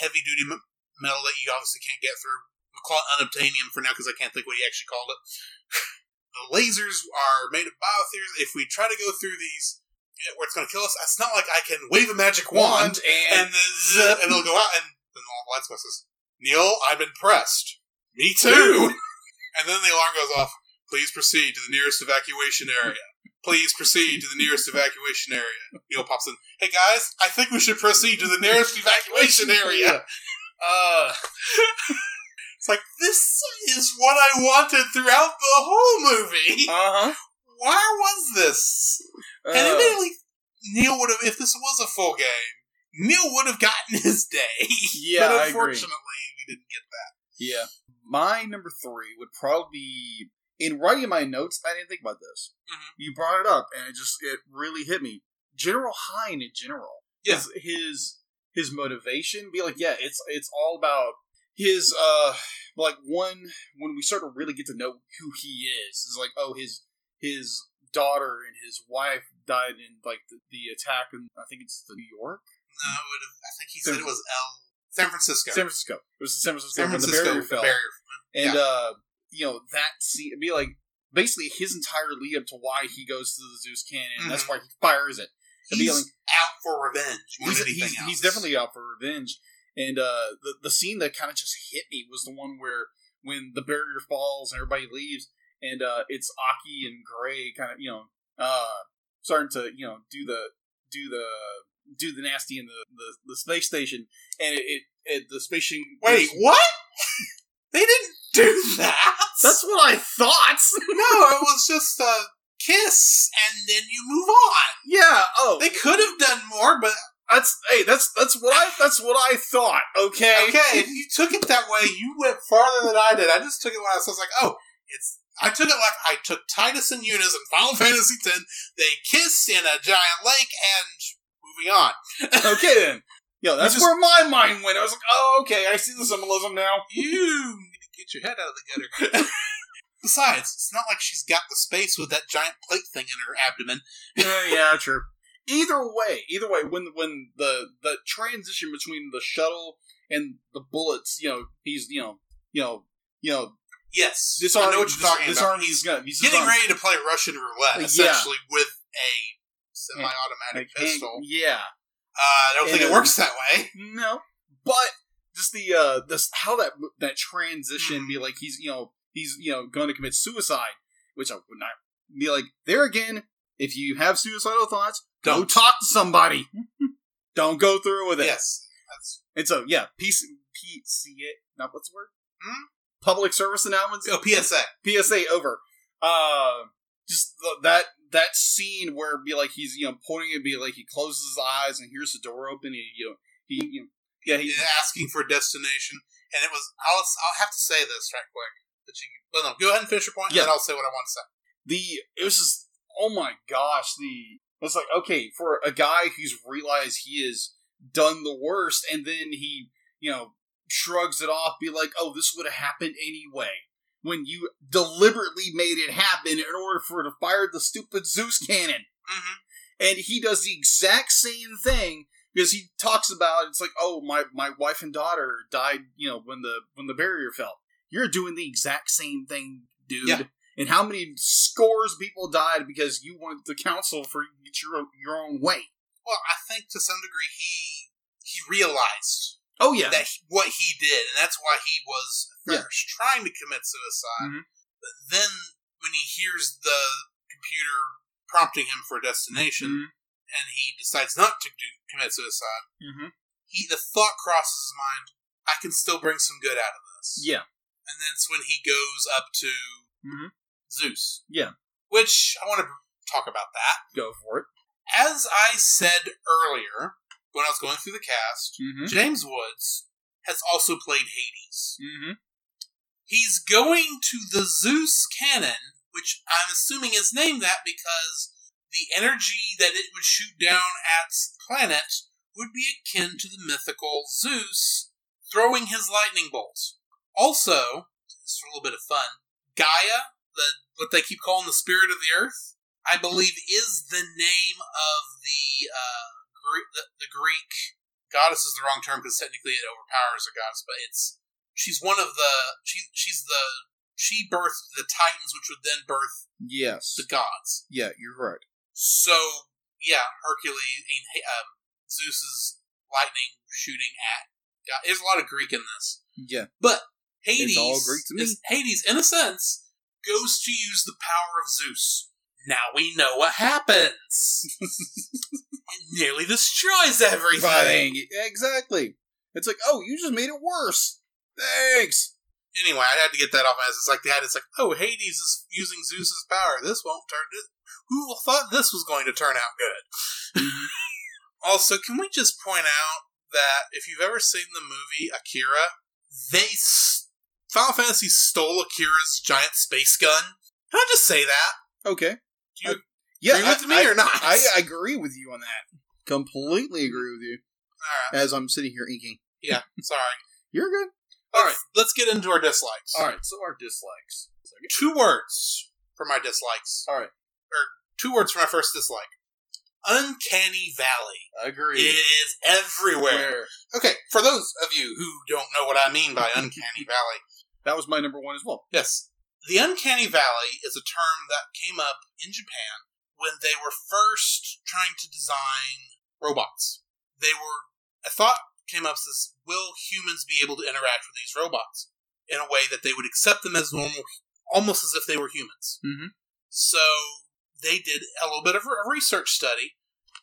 S1: heavy duty m- metal that you obviously can't get through. We'll call it unobtainium for now because I can't think what he actually called it. the lasers are made of biospheres. If we try to go through these yeah, where it's going to kill us, it's not like I can wave a magic wand
S2: wand and,
S1: and zip, and it'll go out, and then all the lights go says, Neil, I've been pressed. Me too. And then the alarm goes off. Please proceed to the nearest evacuation area. Please proceed to the nearest evacuation area. Neil pops in. Hey guys, I think we should proceed to the nearest evacuation area.
S2: uh,
S1: It's like this is what I wanted throughout the whole movie.
S2: uh-huh.
S1: Where was this? And
S2: Uh,
S1: admittedly, Neil would have, if this was a full game, Neil would have gotten his day.
S2: Yeah,
S1: but
S2: I agree.
S1: unfortunately, we didn't get that.
S2: Yeah. My number three would probably be in writing my notes. I didn't think about this.
S1: Mhm.
S2: You brought it up, and it just it really hit me. General Hein in general,
S1: Yeah.
S2: his his, his motivation. Be like, yeah, it's it's all about his uh like one when we start to really get to know who he is is like oh his his daughter and his wife died in like the, the attack in I think it's the New York
S1: No, have, I think he said it was L. San Francisco.
S2: San Francisco it was San Francisco,
S1: San
S2: when
S1: Francisco.
S2: the barrier fell
S1: barrier.
S2: and
S1: Yeah.
S2: uh you know that scene it'd be like basically his entire lead up to why he goes to the Zeus cannon and that's why he fires it It'd be
S1: He's
S2: like-
S1: out for revenge
S2: he's, he's, he's definitely out for revenge and uh the, the scene that kind of just hit me was the one where when the barrier falls and everybody leaves and uh it's Aki and Gray kind of you know uh starting to you know do the do the do the nasty in the the, the space station and it, it, it the space station
S1: Wait, what? they didn't do that.
S2: that's what I thought
S1: no, it was just a kiss, and then you move on.
S2: yeah oh
S1: They could have done more, but
S2: That's hey, that's that's what I that's what I thought. Okay,
S1: okay, if you took it that way, you went farther than I did. I just took it when I was like, oh, it's. I took it like I took Tidus and Eunice in Final Fantasy X. They kiss in a giant lake, and moving on.
S2: okay then. Yo, that's
S1: just-
S2: where my mind went. I was like, oh, okay, I see the symbolism now.
S1: You need to get your head out of the gutter. Besides, it's not like she's got the space with that giant plate thing in her abdomen.
S2: Uh, yeah, true. Either way, either way, when when the the transition between the shuttle and the bullets, you know, he's you know, you know, you know,
S1: Yes,
S2: disarm,
S1: I know what you're
S2: dis-
S1: talking
S2: disarm
S1: about.
S2: these guns. He's
S1: Getting
S2: disarmed.
S1: ready to play Russian roulette,
S2: Yeah.
S1: essentially, with a semi-automatic
S2: Like,
S1: pistol.
S2: Yeah,
S1: Uh, I don't think it works that way.
S2: No, but just the uh, this how that that transition
S1: Mm.
S2: be like he's you know he's you know going to commit suicide, which I would not be like there again. If you have suicidal thoughts, go
S1: Don't.
S2: talk to somebody. Don't go through with it.
S1: Yes, that's
S2: And so yeah, PC, PCA, not what's the word?
S1: Hmm?
S2: Public service announcements.
S1: oh, PSA.
S2: PSA over. Uh, just th- that that scene where be like he's you know pointing and be like he closes his eyes and hears the door open. And, you know he you know, yeah he's
S1: asking for a destination, and it was. I'll I'll have to say this right quick. But you, well, no, go ahead and finish your point,
S2: Yeah.
S1: and then I'll say what I want to say.
S2: the it was just oh my gosh the it's like okay for a guy who's realized he has done the worst and then he you know shrugs it off be like oh this would have happened anyway when you deliberately made it happen in order for to fire the stupid zeus cannon.
S1: Mm-hmm.
S2: and he does the exact same thing because he talks about it's like oh my my wife and daughter died you know when the when the barrier fell. You're doing the exact same thing dude.
S1: Yeah.
S2: and how many scores of people died because you wanted the council for your your own way?
S1: Well, I think to some degree he he realized
S2: oh yeah.
S1: that he, what he did, and that's why he was
S2: Yeah.
S1: trying to commit suicide.
S2: Mhm.
S1: But then, when he hears the computer prompting him for a destination,
S2: Mhm.
S1: and he decides not to do, commit suicide,
S2: Mhm.
S1: he the thought crosses his mind: I can still bring some good out of this.
S2: yeah
S1: and that's when he goes up to
S2: Mhm.
S1: Zeus.
S2: Yeah.
S1: Which I want to talk about that.
S2: go for it
S1: As I said earlier, when I was going through the cast,
S2: Mm-hmm.
S1: James Woods has also played Hades.
S2: Mm-hmm.
S1: He's going to the Zeus cannon, which I'm assuming is named that because the energy that it would shoot down at the planet would be akin to the mythical Zeus throwing his lightning bolts. Also, just for a little bit of fun, Gaia, the what they keep calling the spirit of the earth, I believe is the name of the uh, Greek, the, the Greek goddess is the wrong term because technically it overpowers a goddess, but it's she's one of the she she's the she birthed the titans, which would then birth
S2: Yes.
S1: the gods.
S2: Yeah, you're right.
S1: So yeah, Hercules and um, Zeus's lightning shooting at. God. There's a lot of Greek in this,
S2: Yeah.
S1: but Hades
S2: all Greek to me.
S1: is Hades in a sense goes to use the power of Zeus. Now we know what happens. it nearly destroys everything.
S2: Fighting. Exactly. It's like, oh, you just made it worse. Thanks.
S1: Anyway, I had to get that off my ass. It's like that. It's like, oh, Hades is using Zeus's power. This won't turn. This, who thought this was going to turn out good? also, can we just point out that if you've ever seen the movie Akira, they s- Final Fantasy stole Akira's giant space gun. Can I just say that?
S2: Okay.
S1: Do you
S2: Uh, yeah,
S1: agree with
S2: I-
S1: me
S2: I-
S1: or not?
S2: I, I agree with you on that. Completely agree with you.
S1: Right.
S2: As I'm sitting here inking.
S1: Yeah. Sorry.
S2: You're good.
S1: All right. Let's get into our dislikes.
S2: All right. So our dislikes.
S1: Two words for my dislikes.
S2: All right.
S1: or Two words for my first dislike. Uncanny Valley.
S2: Agree.
S1: It is everywhere. Okay, for those of you who don't know what I mean by Uncanny Valley,
S2: That was my number one as well.
S1: yes, the Uncanny Valley is a term that came up in Japan when they were first trying to design robots. They were, a thought came up as will humans be able to interact with these robots in a way that they would accept them as normal, almost as if they were humans?
S2: Mhm.
S1: So they did a little bit of a research study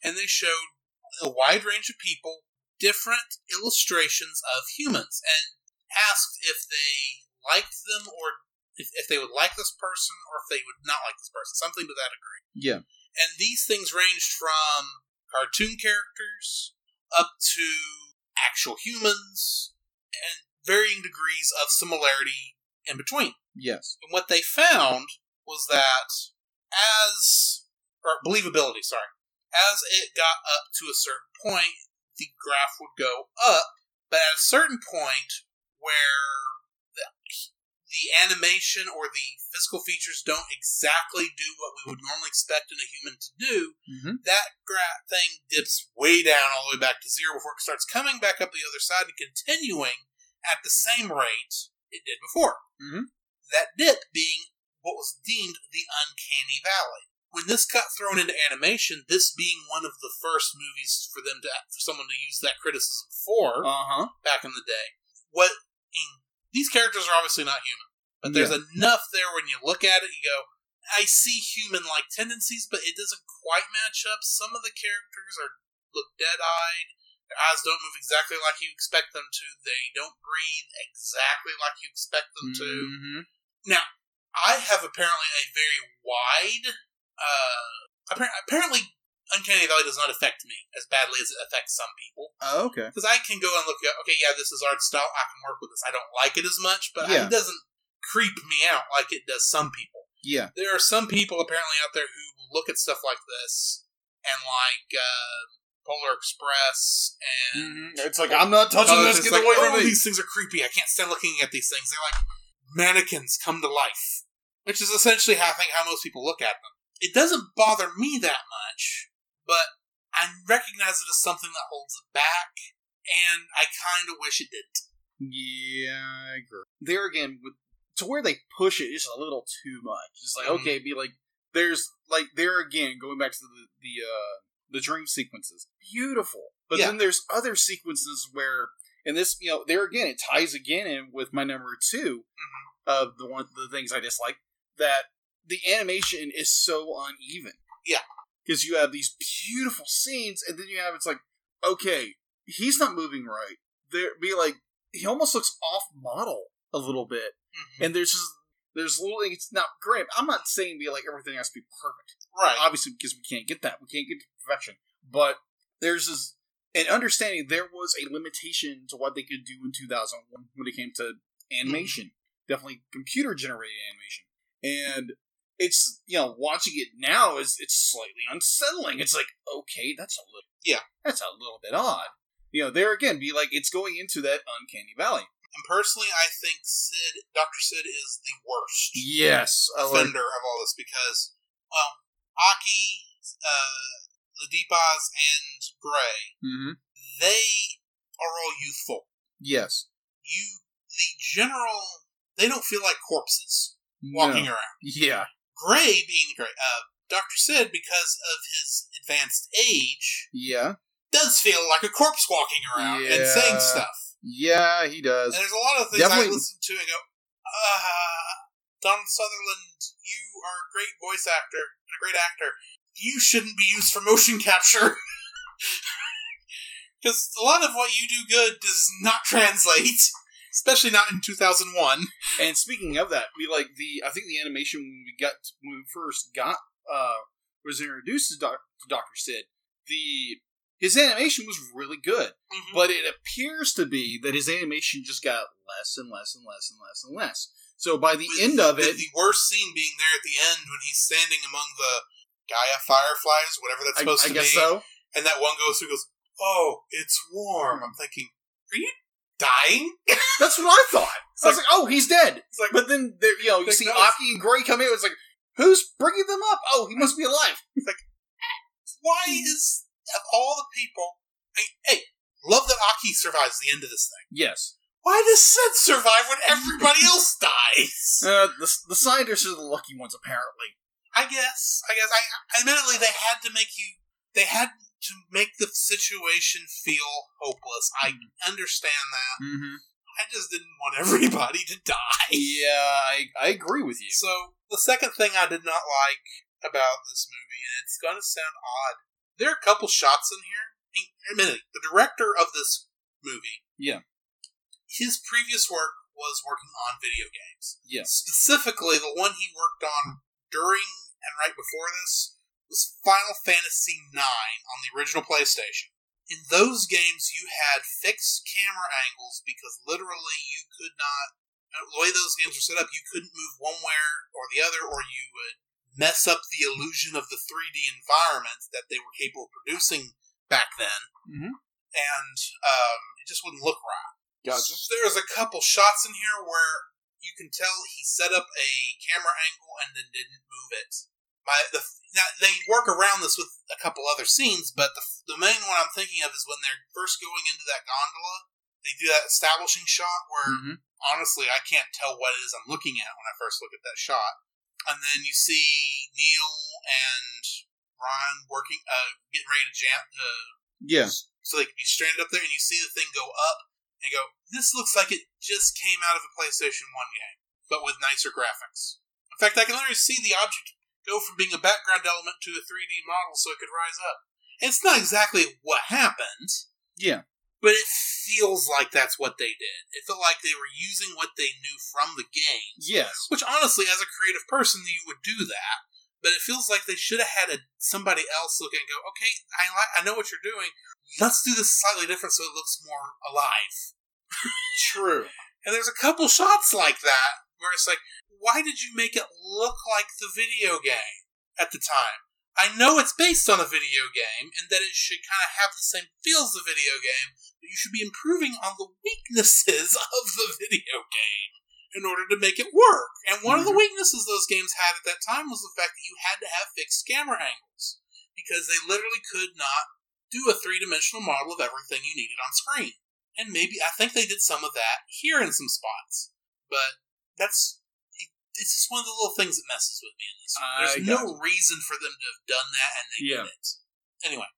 S1: and they showed a wide range of people different illustrations of humans and asked if they liked them or if, if they would like this person or if they would not like this person, something to that degree.
S2: Yeah.
S1: And these things ranged from cartoon characters up to actual humans and varying degrees of similarity in between.
S2: Yes.
S1: And what they found was that as or believability, sorry, as it got up to a certain point, the graph would go up, but at a certain point where the, animation or the physical features don't exactly do what we would normally expect in a human to do,
S2: Mm-hmm.
S1: that gra- thing dips way down all the way back to zero before it starts coming back up the other side and continuing at the same rate it did before.
S2: Mhm.
S1: That dip being what was deemed the uncanny valley. When this got thrown into animation, this being one of the first movies for them to for someone to use that criticism for
S2: Uh huh.
S1: back in the day, what I mean, these characters are obviously not human, but there's enough there when you look at it, you go, I see human-like tendencies, but it doesn't quite match up. Some of the characters are look dead-eyed. Their eyes don't move exactly like you expect them to. They don't breathe exactly like you expect them to.
S2: Mm-hmm.
S1: I have apparently a very wide. Uh, appar- apparently, Uncanny Valley does not affect me as badly as it affects some people.
S2: Oh, okay.
S1: Because I can go and look at, okay, yeah, this is art style. I can work with this. I don't like it as much, but
S2: Yeah.
S1: it doesn't creep me out like it does some people.
S2: Yeah.
S1: There are some people apparently out there who look at stuff like this and like uh, Polar Express and
S2: It's like I'm not touching
S1: Oh,
S2: this. Get
S1: like,
S2: away
S1: oh,
S2: me.
S1: these things are creepy. I can't stand looking at these things. They're like mannequins come to life, which is essentially how I think how most people look at them. It doesn't bother me that much, but I recognize it as something that holds it back, and I kind of wish it didn't.
S2: Yeah, I agree. There again, with to where they push it is a little too much. It's like
S1: Mhm.
S2: okay, be like there's like there again going back to the the uh the dream sequences, beautiful. But
S1: Yeah.
S2: then there's other sequences where, and this you know there again it ties again in with my number 2 of the one the things I dislike that the animation is so uneven.
S1: Yeah.
S2: Because you have these beautiful scenes, and then you have it's like okay, he's not moving right. There be like he almost looks off model a little bit, mm-hmm. and there's just there's little it's not great. I'm not saying be like everything has to be perfect,
S1: Right.
S2: obviously because we can't get that, we can't get to perfection. But there's this and understanding there was a limitation to what they could do in 2001 when it came to animation, mm-hmm. definitely computer generated animation, and it's you know watching it now is it's slightly unsettling. It's like okay, that's a little
S1: Yeah.
S2: that's a little bit odd. You know, there again, be like it's going into that uncanny valley.
S1: And personally, I think Sid, Doctor Sid, is the worst
S2: Yes, I like-
S1: offender of all this because, well, Aki, uh, Ladipaz, and Gray,
S2: Mhm.
S1: they are all youthful.
S2: Yes,
S1: You, the general, they don't feel like corpses walking
S2: No.
S1: around.
S2: Yeah,
S1: Gray being Gray, uh, Doctor Sid, because of his advanced age,
S2: yeah,
S1: does feel like a corpse walking around and saying stuff.
S2: yeah. He does.
S1: And there's a lot of things
S2: Definitely-
S1: I listen to and go, uh, Don Sutherland, you are a great voice actor, and a great actor. You shouldn't be used for motion capture. Because a lot of what you do good does not translate, especially not in 2001.
S2: And speaking of that, we like the I think the animation when we got when we first got uh was introduced to, Doc, to Doctor Sid, the his animation was really good, but it appears to be that his animation just got less and less and less and less and less. So by the
S1: With
S2: end of
S1: the,
S2: it,
S1: the worst scene being there at the end when he's standing among the Gaia fireflies, whatever that's
S2: I,
S1: supposed
S2: I
S1: to
S2: guess
S1: be.
S2: so.
S1: And that one goes through goes, Oh, it's warm. I'm thinking, Are you dying?
S2: That's what I thought. I was like, oh, he's dead.
S1: It's like,
S2: But then there, you know, you see
S1: was-
S2: Aki and Gray come in. It's like, who's bringing them up? Oh, he must be alive.
S1: It's like, why is, of all the people, I mean, hey, love that Aki survives the end of this thing.
S2: Yes.
S1: Why does Sid survive when everybody else dies?
S2: Uh, the the scientists are the lucky ones, apparently.
S1: I guess. I guess. I admittedly, they had to make you. They had to make the situation feel hopeless. I understand that.
S2: Mm-hmm.
S1: I just didn't want everybody to die.
S2: Yeah, I, I agree with you.
S1: So the second thing I did not like about this movie, and it's going to sound odd, there are a couple shots in here. Admittedly, the director of this movie,
S2: Yeah.
S1: his previous work was working on video games.
S2: Yes.
S1: Specifically, the one he worked on during and right before this was Final Fantasy IX on the original PlayStation. In those games, you had fixed camera angles because literally you could not. The way those games were set up, you couldn't move one way or the other, or you would mess up the illusion of the 3D environment that they were capable of producing back then,
S2: Mhm.
S1: and um, it just wouldn't look right.
S2: Gotcha.
S1: So there's a couple shots in here where you can tell he set up a camera angle and then didn't move it. My the now they work around this with a couple other scenes, but the the main one I'm thinking of is when they're first going into that gondola. They do that establishing shot where
S2: Mhm.
S1: honestly I can't tell what it is I'm looking at when I first look at that shot, and then you see Neil and Ryan working, uh, getting ready to jam, uh,
S2: Yeah.
S1: so they can be stranded up there, and you see the thing go up and go, this looks like it just came out of a PlayStation 1 game, but with nicer graphics. In fact, I can literally see the object go from being a background element to a 3D model so it could rise up. And it's not exactly what happened,
S2: Yeah.
S1: but it feels like that's what they did. It felt like they were using what they knew from the game.
S2: Yes.
S1: Which honestly, as a creative person, you would do that. But it feels like they should have had a, somebody else look and go, okay, I li- I know what you're doing. Let's do this slightly different so it looks more alive.
S2: True.
S1: And there's a couple shots like that where it's like, why did you make it look like the video game at the time? I know it's based on a video game and that it should kind of have the same feel as the video game, but you should be improving on the weaknesses of the video game in order to make it work. And one of the mm-hmm. weaknesses those games had at that time was the fact that you had to have fixed camera angles because they literally could not do a three dimensional model of everything you needed on screen. And maybe I think they did some of that here in some spots, but that's it's just one of the little things that messes with me in this.
S2: I
S1: There's no
S2: gotcha.
S1: reason for them to have done that, and they
S2: Yeah.
S1: did it. Anyway,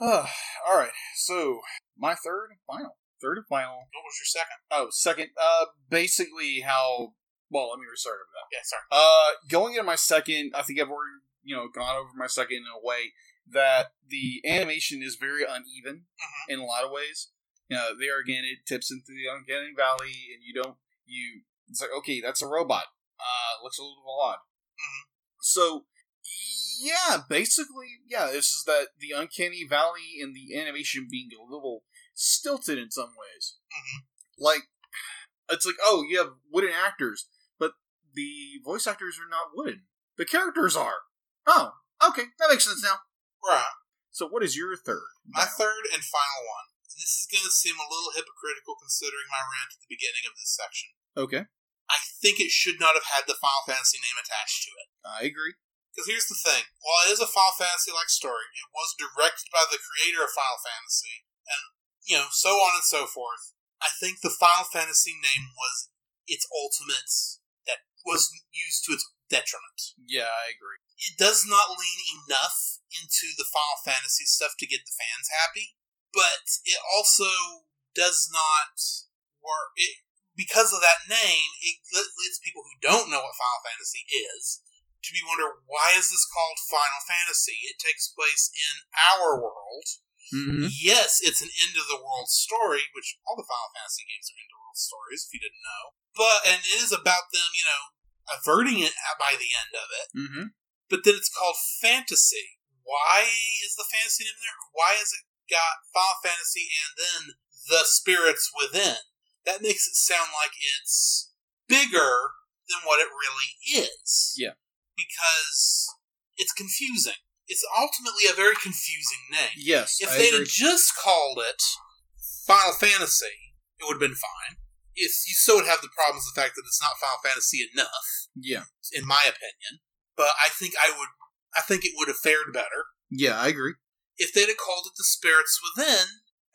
S2: Uh, all right. So my third and final, third and final.
S1: what was your second?
S2: Oh, second. Uh, basically how. Well, let me restart over that.
S1: Yeah, sorry.
S2: Uh, going into my second, I think I've already you know gone over my second in a way that the animation is very uneven
S1: Mhm.
S2: in a lot of ways. You know, there again, it tips into the uncanny valley, and you don't you. It's like okay, that's a robot. Uh, looks a little odd.
S1: Mhm.
S2: So Yeah, basically, yeah. This is that the uncanny valley and the animation being a little stilted in some ways.
S1: Mhm.
S2: Like, it's like, oh, you have wooden actors, but the voice actors are not wooden. The characters are. Oh, okay, that makes sense now.
S1: Right.
S2: So, what is your third?
S1: My third and final one. This is going to seem a little hypocritical considering my rant at the beginning of this section.
S2: Okay,
S1: I think it should not have had the Final Fantasy name attached to it.
S2: I agree.
S1: Because here's the thing: while it is a Final Fantasy like story, it was directed by the creator of Final Fantasy, and you know, so on and so forth. I think the Final Fantasy name was its ultimate that was used to its detriment.
S2: Yeah, I agree.
S1: It does not lean enough into the Final Fantasy stuff to get the fans happy, but it also does not work. It, because of that name, it leads people who don't know what Final Fantasy is to be wonder why is this called Final Fantasy? It takes place in our world.
S2: Mm-hmm.
S1: Yes, it's an end of the world story, which all the Final Fantasy games are end of the world stories, if you didn't know. But and it is about them, you know, averting it by the end of it.
S2: Mm-hmm.
S1: But then it's called fantasy. Why is the fantasy name there? Why has it got Final Fantasy and then the spirits within? That makes it sound like it's bigger than what it really is.
S2: Yeah.
S1: Because it's confusing. It's ultimately a very confusing name.
S2: Yes,
S1: If
S2: I
S1: they'd
S2: agree.
S1: have just called it Final Fantasy, it would have been fine. It's, you still would have the problems of the fact that it's not Final Fantasy enough,
S2: Yeah,
S1: in my opinion. But I think I would, I think it would have fared better
S2: yeah, I agree.
S1: if they'd have called it The Spirits Within,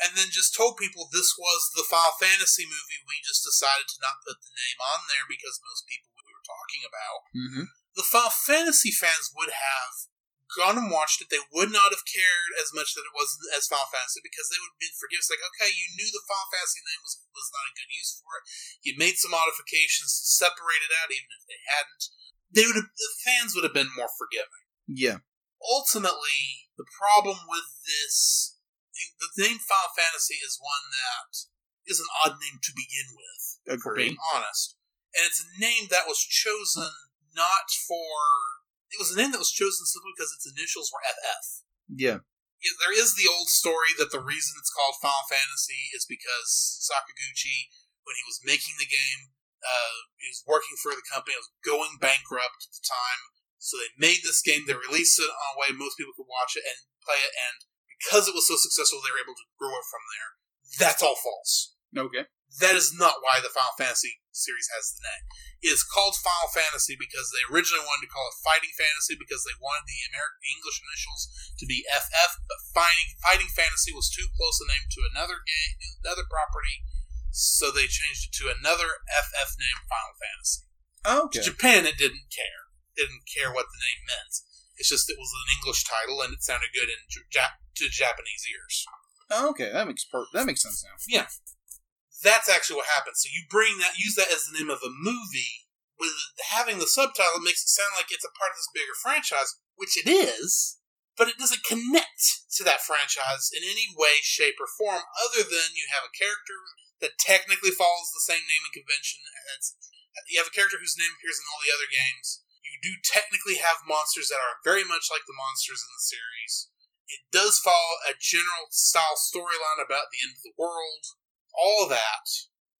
S1: and then just told people this was the Final Fantasy movie. We just decided to not put the name on there because most people we were talking about
S2: Mm-hmm.
S1: the Final Fantasy fans would have gone and watched it. They would not have cared as much that it wasn't as Final Fantasy because they would have been forgiven. It's like, okay, you knew the Final Fantasy name was, was not a good use for it. You made some modifications to separate it out, even if they hadn't. They would have, the fans would have been more forgiving.
S2: Yeah,
S1: Ultimately, the problem with this, the name Final Fantasy is one that is an odd name to begin with for being honest. And it's a name that was chosen not for. It was a name that was chosen simply because its initials were FF.
S2: Yeah,
S1: Yeah, There is the old story that the reason it's called Final Fantasy is because Sakaguchi, when he was making the game, uh, he was working for the company, it was going bankrupt at the time. So they made this game, they released it on a way most people could watch it and play it, and because it was so successful, they were able to grow it from there. That's all false
S2: okay.
S1: that is not why the Final Fantasy series has the name. It is called Final Fantasy because they originally wanted to call it Fighting Fantasy because they wanted the American English initials to be FF, but Fighting Fighting Fantasy was too close a name to another game, another property, so they changed it to another FF name, Final Fantasy.
S2: Okay.
S1: Japan, it didn't care. It didn't care what the name meant. It's just it was an English title and it sounded good in Jap- to Japanese ears.
S2: Oh, okay, that makes per- that makes sense now.
S1: Yeah. That's actually what happens. So you bring that, use that as the name of a movie. With having the subtitle, it makes it sound like it's a part of this bigger franchise, which it is, but it doesn't connect to that franchise in any way, shape, or form, other than you have a character that technically follows the same naming convention. As, you have a character whose name appears in all the other games. You do technically have monsters that are very much like the monsters in the series. It does follow a general style storyline about the end of the world. All that.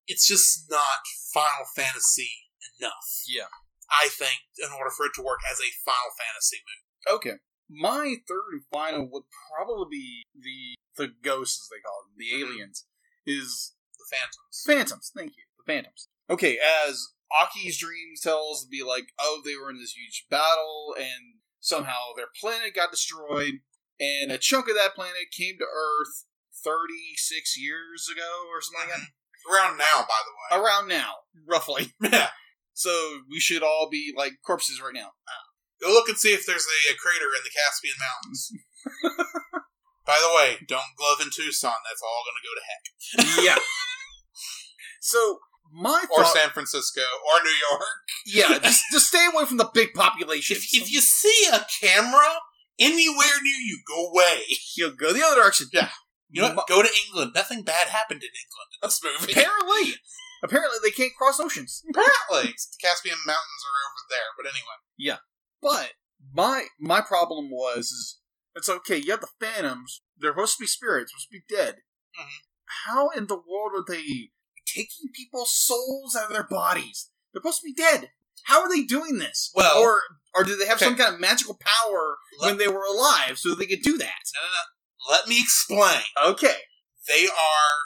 S1: It's just not Final Fantasy enough.
S2: Yeah.
S1: I think, in order for it to work as a Final Fantasy movie.
S2: Okay. My third and final would probably be the the ghosts, as they call them, the
S1: Mhm.
S2: aliens, is
S1: The Phantoms.
S2: Phantoms. Thank you, the Phantoms. Okay, as Aki's dreams tells, to be like, oh, they were in this huge battle, and somehow their planet got destroyed, and a chunk of that planet came to Earth thirty six years ago or something like mm-hmm.
S1: Around now, by the way.
S2: Around now, roughly.
S1: Yeah.
S2: So we should all be like corpses right now.
S1: Go look and see if there's a, a crater in the Caspian Mountains. by the way, don't glove in Tucson. That's all going to go to heck.
S2: yeah. So my
S1: Or
S2: thought,
S1: San Francisco, or New York.
S2: yeah, just, just stay away from the big population.
S1: If, if you see a camera anywhere near you, go away.
S2: You'll go the other direction.
S1: Yeah. You know what? Go to England. Nothing bad happened in England in this movie.
S2: apparently, apparently they can't cross oceans.
S1: Apparently. The Caspian Mountains are over there, but anyway. Yeah.
S2: But my my problem was is it's okay. You have the Phantoms. They're supposed to be spirits, supposed to be dead.
S1: Mhm.
S2: How in the world are they taking people's souls out of their bodies? They're supposed to be dead. How are they doing this?
S1: Well-
S2: or or do they have
S1: Okay.
S2: some kind of magical power
S1: Let-
S2: when they were alive so they could do that?
S1: No, no, no. Let me explain.
S2: Okay.
S1: They are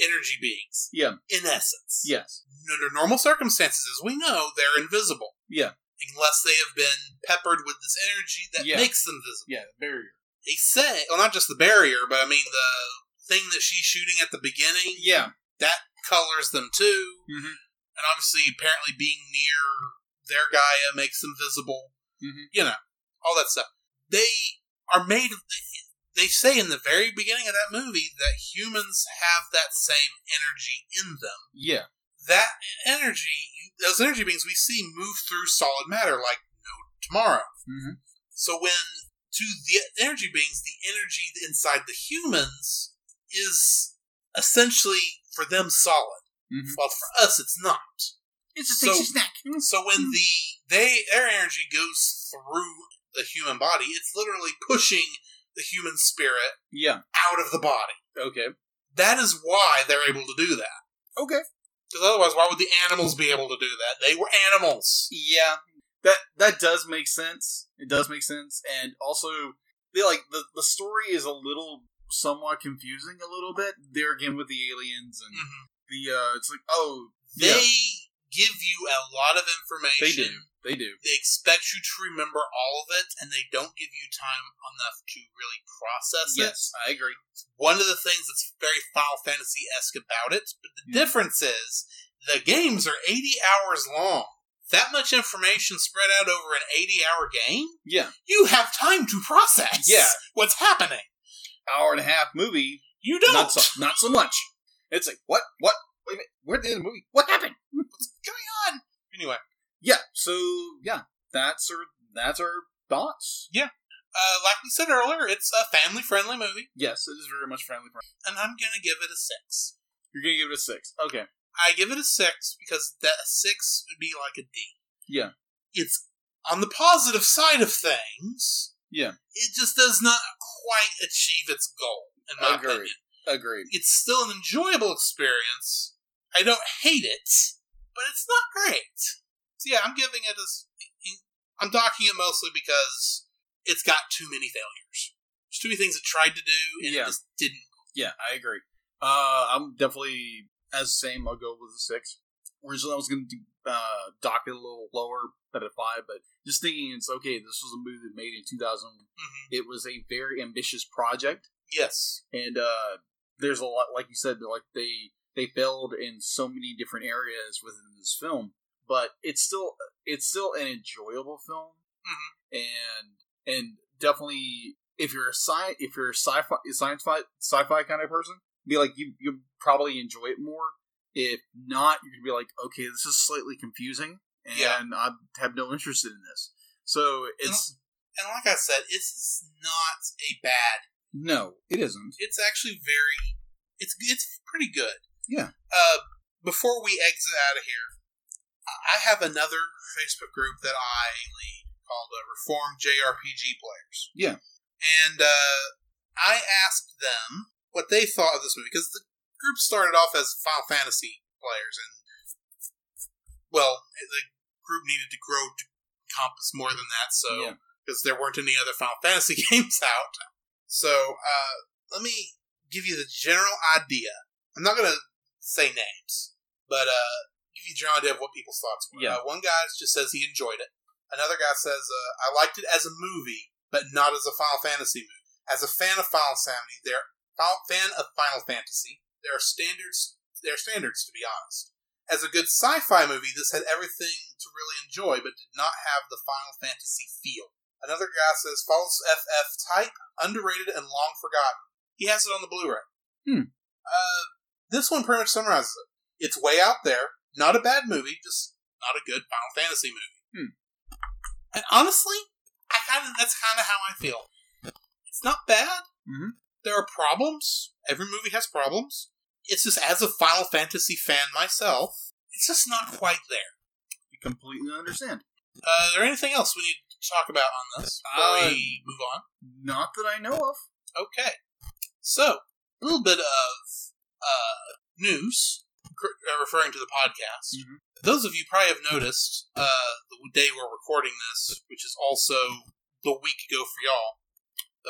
S1: energy beings.
S2: Yeah.
S1: In essence.
S2: Yes.
S1: Under normal circumstances, as we know, they're invisible.
S2: Yeah.
S1: Unless they have been peppered with this energy that
S2: Yeah.
S1: makes them visible.
S2: Yeah. Barrier.
S1: They say, well, not just the barrier, but I mean the thing that she's shooting at the beginning.
S2: Yeah.
S1: That colors them too.
S2: Mhm.
S1: And obviously, apparently, being near their Gaia makes them visible.
S2: Mhm.
S1: You know, all that stuff. They are made of. They say in the very beginning of that movie that humans have that same energy in them.
S2: Yeah.
S1: That energy, those energy beings we see move through solid matter like no tomorrow.
S2: Mhm.
S1: So when to the energy beings, the energy inside the humans is essentially for them solid.
S2: Mhm.
S1: While for us, it's not.
S2: It's a
S1: So-
S2: tasty snack.
S1: So when the they their energy goes through the human body, it's literally pushing the human spirit
S2: Yeah.
S1: out of the body.
S2: Okay.
S1: That is why they're able to do that.
S2: Okay.
S1: Because otherwise, why would the animals be able to do that? They were animals.
S2: Yeah, that that does make sense. It does make sense, and also, they like the the story is a little somewhat confusing a little bit there again with the aliens and
S1: Mhm.
S2: the uh it's like oh
S1: They
S2: yeah,
S1: give you a lot of information.
S2: they do they do
S1: They expect you to remember all of it, and they don't give you time enough to really process it.
S2: yes I agree
S1: One of the things that's very Final Fantasy esque about it, but the
S2: Mhm.
S1: difference is the games are 80 hours long. That much information spread out over an 80 hour game,
S2: yeah
S1: you have time to process
S2: Yeah.
S1: what's happening.
S2: Hour and a half movie
S1: You don't.
S2: not so not so much it's like what what wait a minute where did the movie what happened
S1: What's going on? Anyway,
S2: yeah so yeah that's our that's our thoughts Yeah.
S1: uh, like we said earlier, it's a family friendly movie,
S2: yes it is very much family friendly
S1: and I'm going to give it a 6.
S2: you're gonna give it a six okay
S1: I give it a 6 because that 6 would be like a D.
S2: Yeah.
S1: It's on the positive side of things.
S2: Yeah.
S1: It just does not quite achieve its goal, in my
S2: Agreed.
S1: opinion.
S2: agreed
S1: It's still an enjoyable experience. I don't hate it, but it's not great. So yeah, I'm giving it as I'm docking it mostly because it's got too many failures. There's too many things it tried to do and
S2: Yeah.
S1: it just didn't.
S2: Yeah, I agree. Uh, I'm definitely as same. I'll go with a six. Originally, I was going to uh, dock it a little lower at a five, but just thinking it's okay. This was a movie that made in 2000.
S1: Mhm.
S2: It was a very ambitious project,
S1: Yes.
S2: and uh, there's a lot, like you said, like they they failed in so many different areas within this film, but it's still it's still an enjoyable film,
S1: Mhm.
S2: and and definitely if you're a sci if you're a sci-fi science fi sci-fi kind of person, be like you you probably enjoy it more. If not, you could be like, okay, this is slightly confusing, and
S1: Yeah.
S2: I have no interest in this. So it's
S1: And like I said, it's not a bad
S2: no, it isn't.
S1: it's actually very it's it's pretty good.
S2: Yeah.
S1: Uh before we exit out of here, I have another Facebook group that I lead called uh, Reformed JRPG Players.
S2: Yeah.
S1: And uh I asked them what they thought of this movie because the group started off as Final Fantasy players and well, the group needed to grow to encompass more than that, so
S2: Yeah.
S1: because there weren't any other Final Fantasy games out. So uh, let me give you the general idea. I'm not going to say names, but uh, give you a general idea of what people's thoughts were.
S2: Yeah.
S1: Uh, one guy just says he enjoyed it. Another guy says uh, I liked it as a movie, but not as a Final Fantasy movie. As a fan of Final Fantasy, there fan of Final Fantasy, there are standards. There are standards to be honest. As a good sci-fi movie, this had everything to really enjoy, but did not have the Final Fantasy feel. Another guy says follows FF type, underrated and long forgotten. He has it on the Blu-ray.
S2: Hmm.
S1: Uh, this one pretty much summarizes it. It's way out there, not a bad movie, just not a good Final Fantasy movie.
S2: Hmm.
S1: And honestly, I kind of that's kind of how I feel. It's not bad.
S2: Mhm.
S1: There are problems. Every movie has problems. It's just as a Final Fantasy fan myself, it's just not quite there.
S2: I completely understand.
S1: Uh, is there anything else we need to talk about on this before
S2: Uh,
S1: we move on?
S2: Not that I know of.
S1: Okay. So, a little bit of uh, news cr- uh, referring to the podcast.
S2: Mhm.
S1: Those of you probably have noticed uh, the day we're recording this, which is also the week ago for y'all,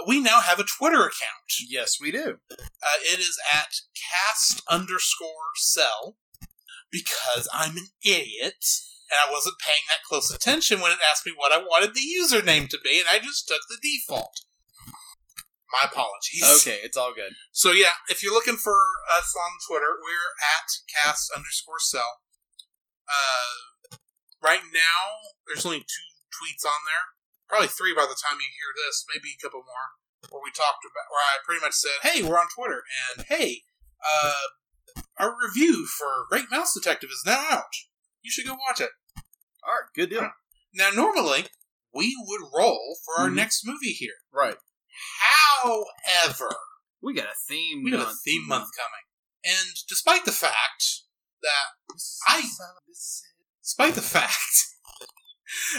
S1: we now have a Twitter account.
S2: Yes, we do.
S1: Uh, it is at cast underscore cell because I'm an idiot and I wasn't paying that close attention when it asked me what I wanted the username to be, and I just took the default. My apologies.
S2: Okay, it's all good.
S1: So yeah, if you're looking for us on Twitter, we're at cast underscore cell. Uh, right now, there's only two tweets on there. Probably three by the time you hear this, maybe a couple more. Where we talked about, where I pretty much said, "Hey, we're on Twitter," and "Hey, uh, our review for Great Mouse Detective is now out. You should go watch it."
S2: All right, good deal.
S1: Now, normally we would roll for our
S2: Mhm.
S1: next movie here.
S2: Right.
S1: However,
S2: We got a theme.
S1: we got a theme month coming. And despite the fact that, I- despite the fact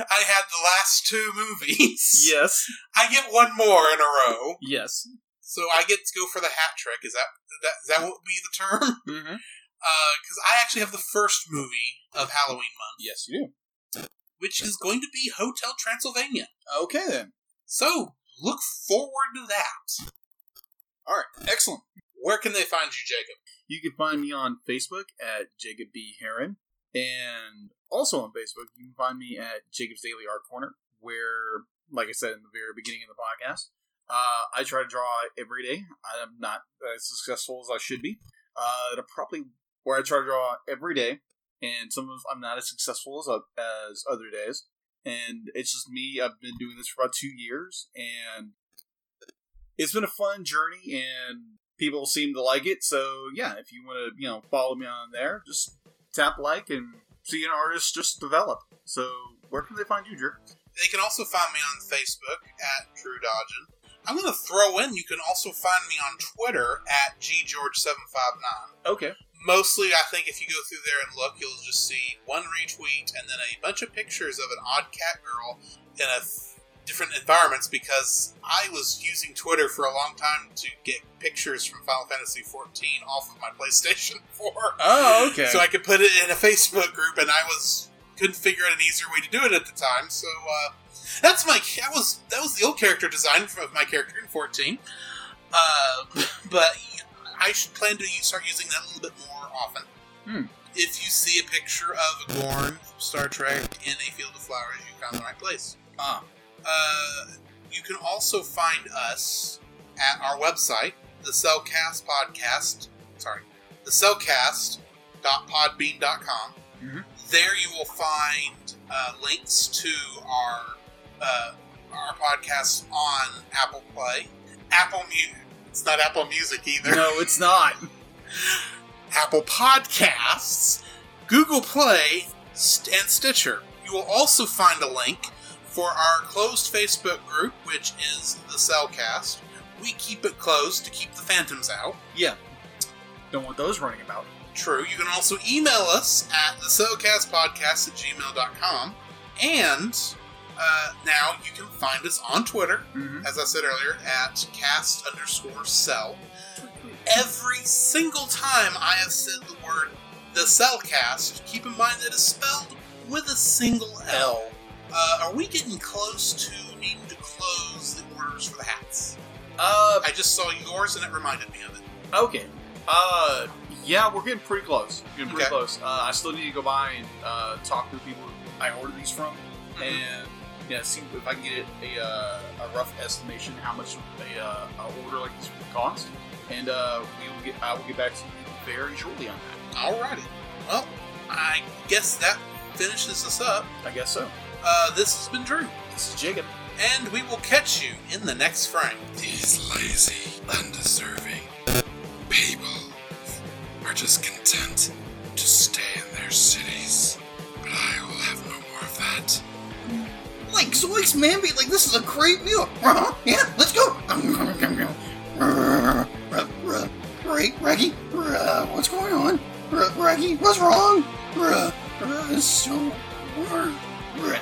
S1: I had the last two movies,
S2: Yes.
S1: I get one more in a row.
S2: Yes.
S1: So I get to go for the hat trick. Is that, that, is that what would be the term?
S2: Mm-hmm.
S1: Because I actually have the first movie of Halloween month,
S2: Yes, you do.
S1: which is going to be Hotel Transylvania.
S2: Okay then.
S1: So look forward to that.
S2: All right. Excellent.
S1: Where can they find you, Jacob?
S2: You can find me on Facebook at Jacob B. Heron. And also on Facebook, you can find me at Jacob's Daily Art Corner, where, like I said in the very beginning of the podcast, uh, I try to draw every day. I'm not as successful as I should be. Uh, it'll probably where I try to draw every day, and sometimes I'm not as successful as as other days. And it's just me. I've been doing this for about two years, and it's been a fun journey, and people seem to like it. So yeah, if you want to, you know, follow me on there, just tap like and see an artist just develop. So where can they find you, Drew?
S1: They can also find me on Facebook at Drew Dodgen. I'm going to throw in, you can also find me on Twitter at GGeorge759.
S2: Okay.
S1: Mostly, I think if you go through there and look, you'll just see one retweet and then a bunch of pictures of an odd cat girl in a different environments because I was using Twitter for a long time to get pictures from Final Fantasy XIV off of my PlayStation 4.
S2: Oh, okay.
S1: So I could put it in a Facebook group, and I was couldn't figure out an easier way to do it at the time. So uh, that's my that was that was the old character design of my character in fourteen. Uh, but I should plan to start using that a little bit more often.
S2: Hmm.
S1: If you see a picture of a Gorn from Star Trek in a field of flowers, you found the right place.
S2: ah,
S1: Uh, you can also find us at our website, the Cellcast Podcast. Sorry, the Cellcast.podbean.com.
S2: Mhm.
S1: There you will find uh, links to our uh, our podcasts on Apple Play, Apple Music. It's not Apple Music either.
S2: no, it's not.
S1: Apple Podcasts, Google Play, and Stitcher. You will also find a link for our closed Facebook group, which is the Cellcast. We keep it closed to keep the phantoms out.
S2: Yeah. Don't want those running about.
S1: True. You can also email us at the Cellcastpodcast at gmail.com. And uh, now you can find us on Twitter,
S2: Mm-hmm.
S1: as I said earlier, at cast underscore cell. Every single time I have said the word the Cellcast, keep in mind that it's spelled with a single L. Uh, are we getting close to needing to close the orders for the hats?
S2: Uh,
S1: I just saw yours and it reminded me of it.
S2: okay. Uh, yeah, we're getting pretty close. We're getting pretty
S1: Okay.
S2: close. Uh, I still need to go by and uh, talk to the people I ordered these from,
S1: Mhm.
S2: and yeah, see if I can get a, uh, a rough estimation how much a, uh, a order like this would cost, and uh, we will get. I will get back to you very shortly on that.
S1: Alrighty. Well, I guess that finishes us up.
S2: I guess so.
S1: Uh, this has been Drew,
S2: This is Jacob.
S1: and we will catch you in the next frame.
S3: These lazy, undeserving people are just content to stay in their cities. But I will have no more of that.
S4: Like Zoinks, man, be like this is a great meal. Uh-huh. Yeah, let's go. Right, Raggy, uh, what's going on? R- Raggy, what's wrong? Uh, uh, it's so. Uh,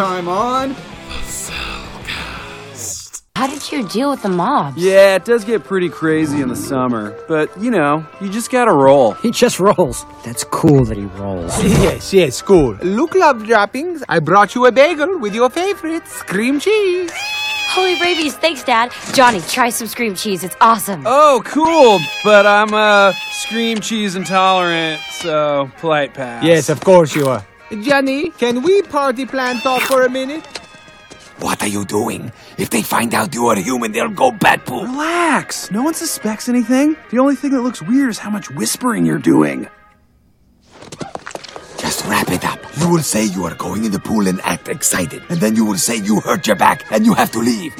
S5: time on.
S6: How did you deal with the mob?
S7: Yeah, it does get pretty crazy in the summer, but you know, you just gotta roll.
S8: He just rolls. That's cool that he rolls.
S9: Yes, yes, cool. Look, love droppings. I brought you a bagel with your favorites, cream cheese.
S6: Holy rabies, thanks, Dad. Johnny, try some cream cheese. It's awesome.
S7: Oh, cool, but I'm uh scream cheese intolerant, so polite pass.
S9: Yes, of course you are. Johnny, can we party plan talk for a minute?
S4: What are you doing? If they find out you are human, they'll go bat poop.
S7: Relax. No one suspects anything. The only thing that looks weird is how much whispering you're doing.
S4: Just wrap it up. You will say you are going in the pool and act excited. And then you will say you hurt your back and you have to leave.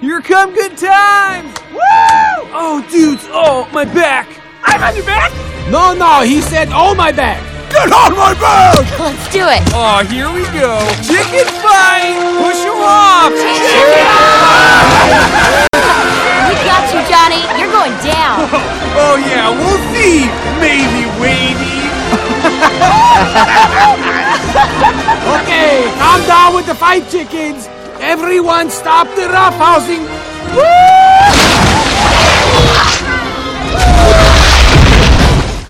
S7: Here come good times! Woo! Oh, dudes, oh, my back. I'm on your back?
S9: No, no, he said, oh my back.
S4: Get on my back!
S6: Let's do it.
S7: Oh, here we go. Chicken fight! Push him off!
S6: We got you, Johnny. You're going down.
S7: Oh, yeah, we'll see. Maybe, Wavy.
S9: Okay, calm down with the fight chickens. Everyone stop the roughhousing. Woo!